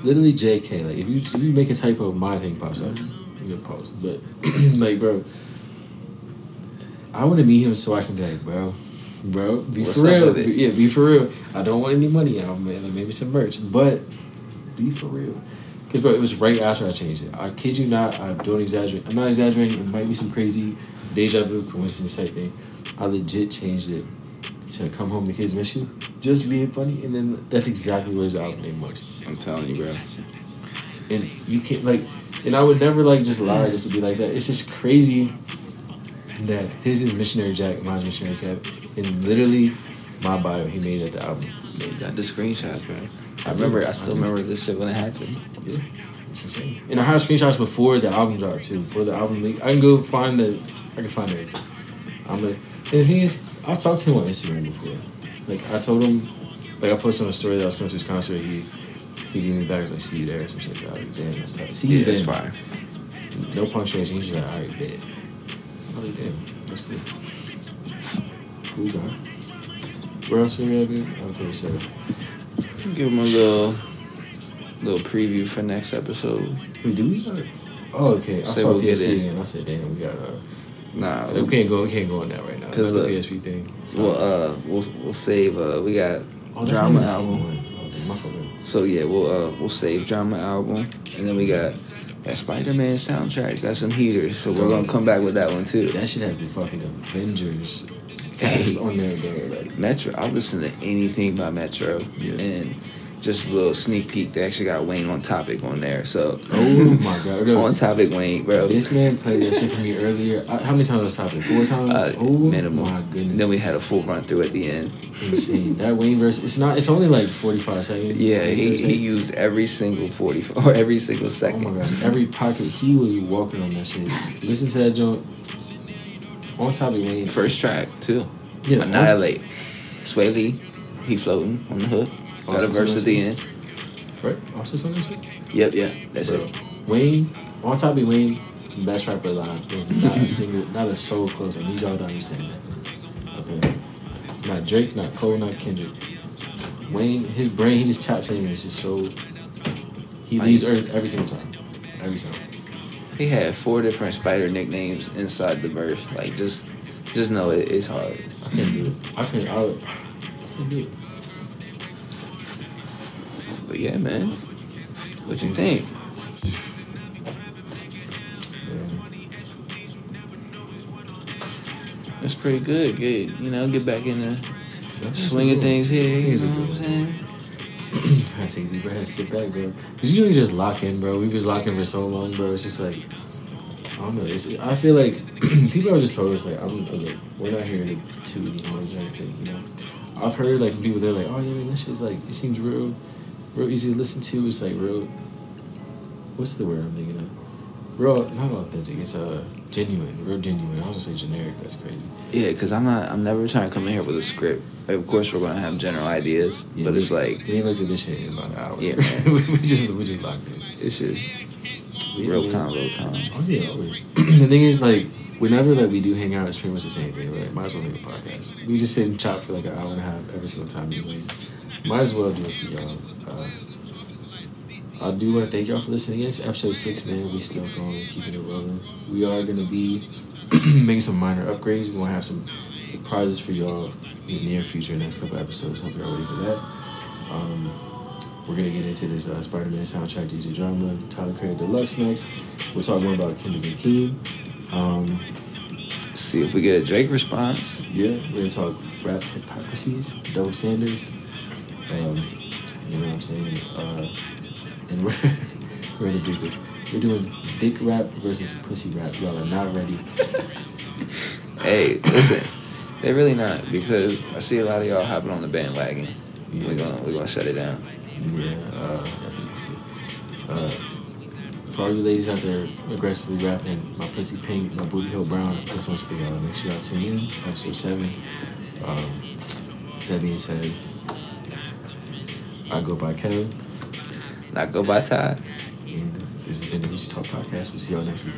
Literally JK. Like if you if you make a typo, my thing pops up. You can pause. But *clears throat* like, bro, I want to meet him so I can be like, bro, bro, be What's for real. Be- yeah, be for real. I don't want any money out, man. Like maybe some merch, but be for real. Because bro, it was right after I changed it. I kid you not. I don't exaggerate. I'm not exaggerating. It might be some crazy deja vu coincidence type thing. I legit changed it to come home the kids miss you. Just being funny, and then that's exactly what his album name was. I'm telling you, bro. And you can't like, and I would never like just lie just to be like that. It's just crazy that his is missionary Jack, mine's missionary Cap, and literally my bio he made at the album. Made Got the screenshots, bro. I remember. I still remember this shit when it happened. Yeah. And I have screenshots before the album dropped too. Before the album leak, I can go find the. I can find everything. I'm gonna. And the thing is, I've talked to him on Instagram before. Like I told him, like I posted on a story that I was coming to his concert. He he gave me back. He's like, "See you there." or Some shit. I like, Damn, that's tight. See you Yeah, that's then. fire. No punctuation. He's just like, "All right, bet." I was like, "Damn, that's cool." Cool guy. Where else we at, dude? Okay, so Give him a little, little preview for next episode. who do we? Got? Oh, okay. I Say saw we'll get PSP in. and I said, "Damn, we got." Uh, Nah, we can't go. We can't go on that right now. 'Cause That's the PSP thing. So- we'll uh, we'll we'll save. Uh, we got Oh, drama not even the same album. one. Okay, my fault. So yeah, we'll uh we'll save drama album, and then we got that Spider Man soundtrack. Got some heaters, so we're gonna come back with that one too. That shit has the fucking Avengers cast on there, bro. Like, Metro, I listen to anything by Metro, Yeah. and just a little sneak peek. They actually got Wayne on topic on there, so oh my god, *laughs* on topic Wayne, bro. This man played that shit for me earlier. How many times was topic? Four times. Uh, oh minimum. my goodness. Then we had a full run through at the end. insane. That Wayne verse. It's not. It's only like forty five seconds. Yeah, he, 30 he used every single forty *laughs* or every single second. Oh second. my god! Every pocket he was walking on that shit. Listen to that joint. On topic Wayne. First track too. Yeah, Annihilate. Swae Lee, he floating on the hook. Got a verse at the end. Right? Also something. shit? Yep, yeah, that's Bro, it. Wayne, on top of Wayne, best rapper alive. There's not a single, not a soul close. I need y'all to understand that. Okay. Not Drake, not Cole, not Kendrick. Wayne, his brain, he just taps in it's just so. He leaves Earth every single time. Every time. He had four different spider nicknames inside the verse. Like just, just know it, it's hard. I can't do it. I can't. I, I couldn't do it. But yeah, man. What you think? That's pretty good. Good, you know, get back in the swinging things here. You know what I'm saying? I take deep breath sit back, bro. Cause you know you just lock in, bro. We was locking for so long, bro. It's just like I don't know. I feel like *clears throat* people are just told us like I'm we're not here to you know anything. You know, I've heard like people they're like, oh yeah, man, this shit's like it seems real, real easy to listen to. It's like real. What's the word I'm thinking of? Real, not authentic. It's uh genuine, real genuine. I was gonna say generic. That's crazy. Yeah, cause I'm not. I'm never trying to come in here with a script. Like, of course, we're gonna have general ideas, Yeah, but we, it's like we ain't looked at this shit in about an hour. Yeah, *laughs* we just we just locked in. it's just We- real time, real time. Oh yeah, always. *clears throat* the thing is, like, whenever like we do hang out, it's pretty much the same thing. Like, might as well make a podcast. We just sit and chat for like an hour and a half every single time. Anyways, might as well do it for y'all. Uh, I do want to thank y'all for listening. Again. It's episode six, man. We still going, keeping it rolling. We are gonna be *clears throat* making some minor upgrades. We're gonna have some surprises for y'all in the near future. Next couple episodes, hope you're ready for that. Um, we're gonna get into this uh, Spider-Man soundtrack DJ drama, Tyler Creator Deluxe next. We'll talk more about Kendrick and Keem. Um, See if we get a Drake response. yeah, we're gonna talk rap hypocrisies, double standards. Um, you know what I'm saying? Uh, and *laughs* we're we're gonna do this. We're doing dick rap versus pussy rap. Y'all are not ready. *laughs* Hey, listen, they really not because I see a lot of y'all hopping on the bandwagon. Yeah. We're gonna we're gonna shut it down. Yeah. Uh, uh, for all you ladies out there aggressively rapping, my pussy pink, my booty hole brown. This one's for y'all. Make sure y'all tune in. Episode seven. Um, that being said, I go by Kevin, I go by Ty. and this has been the Should Talk podcast. We'll see y'all next week.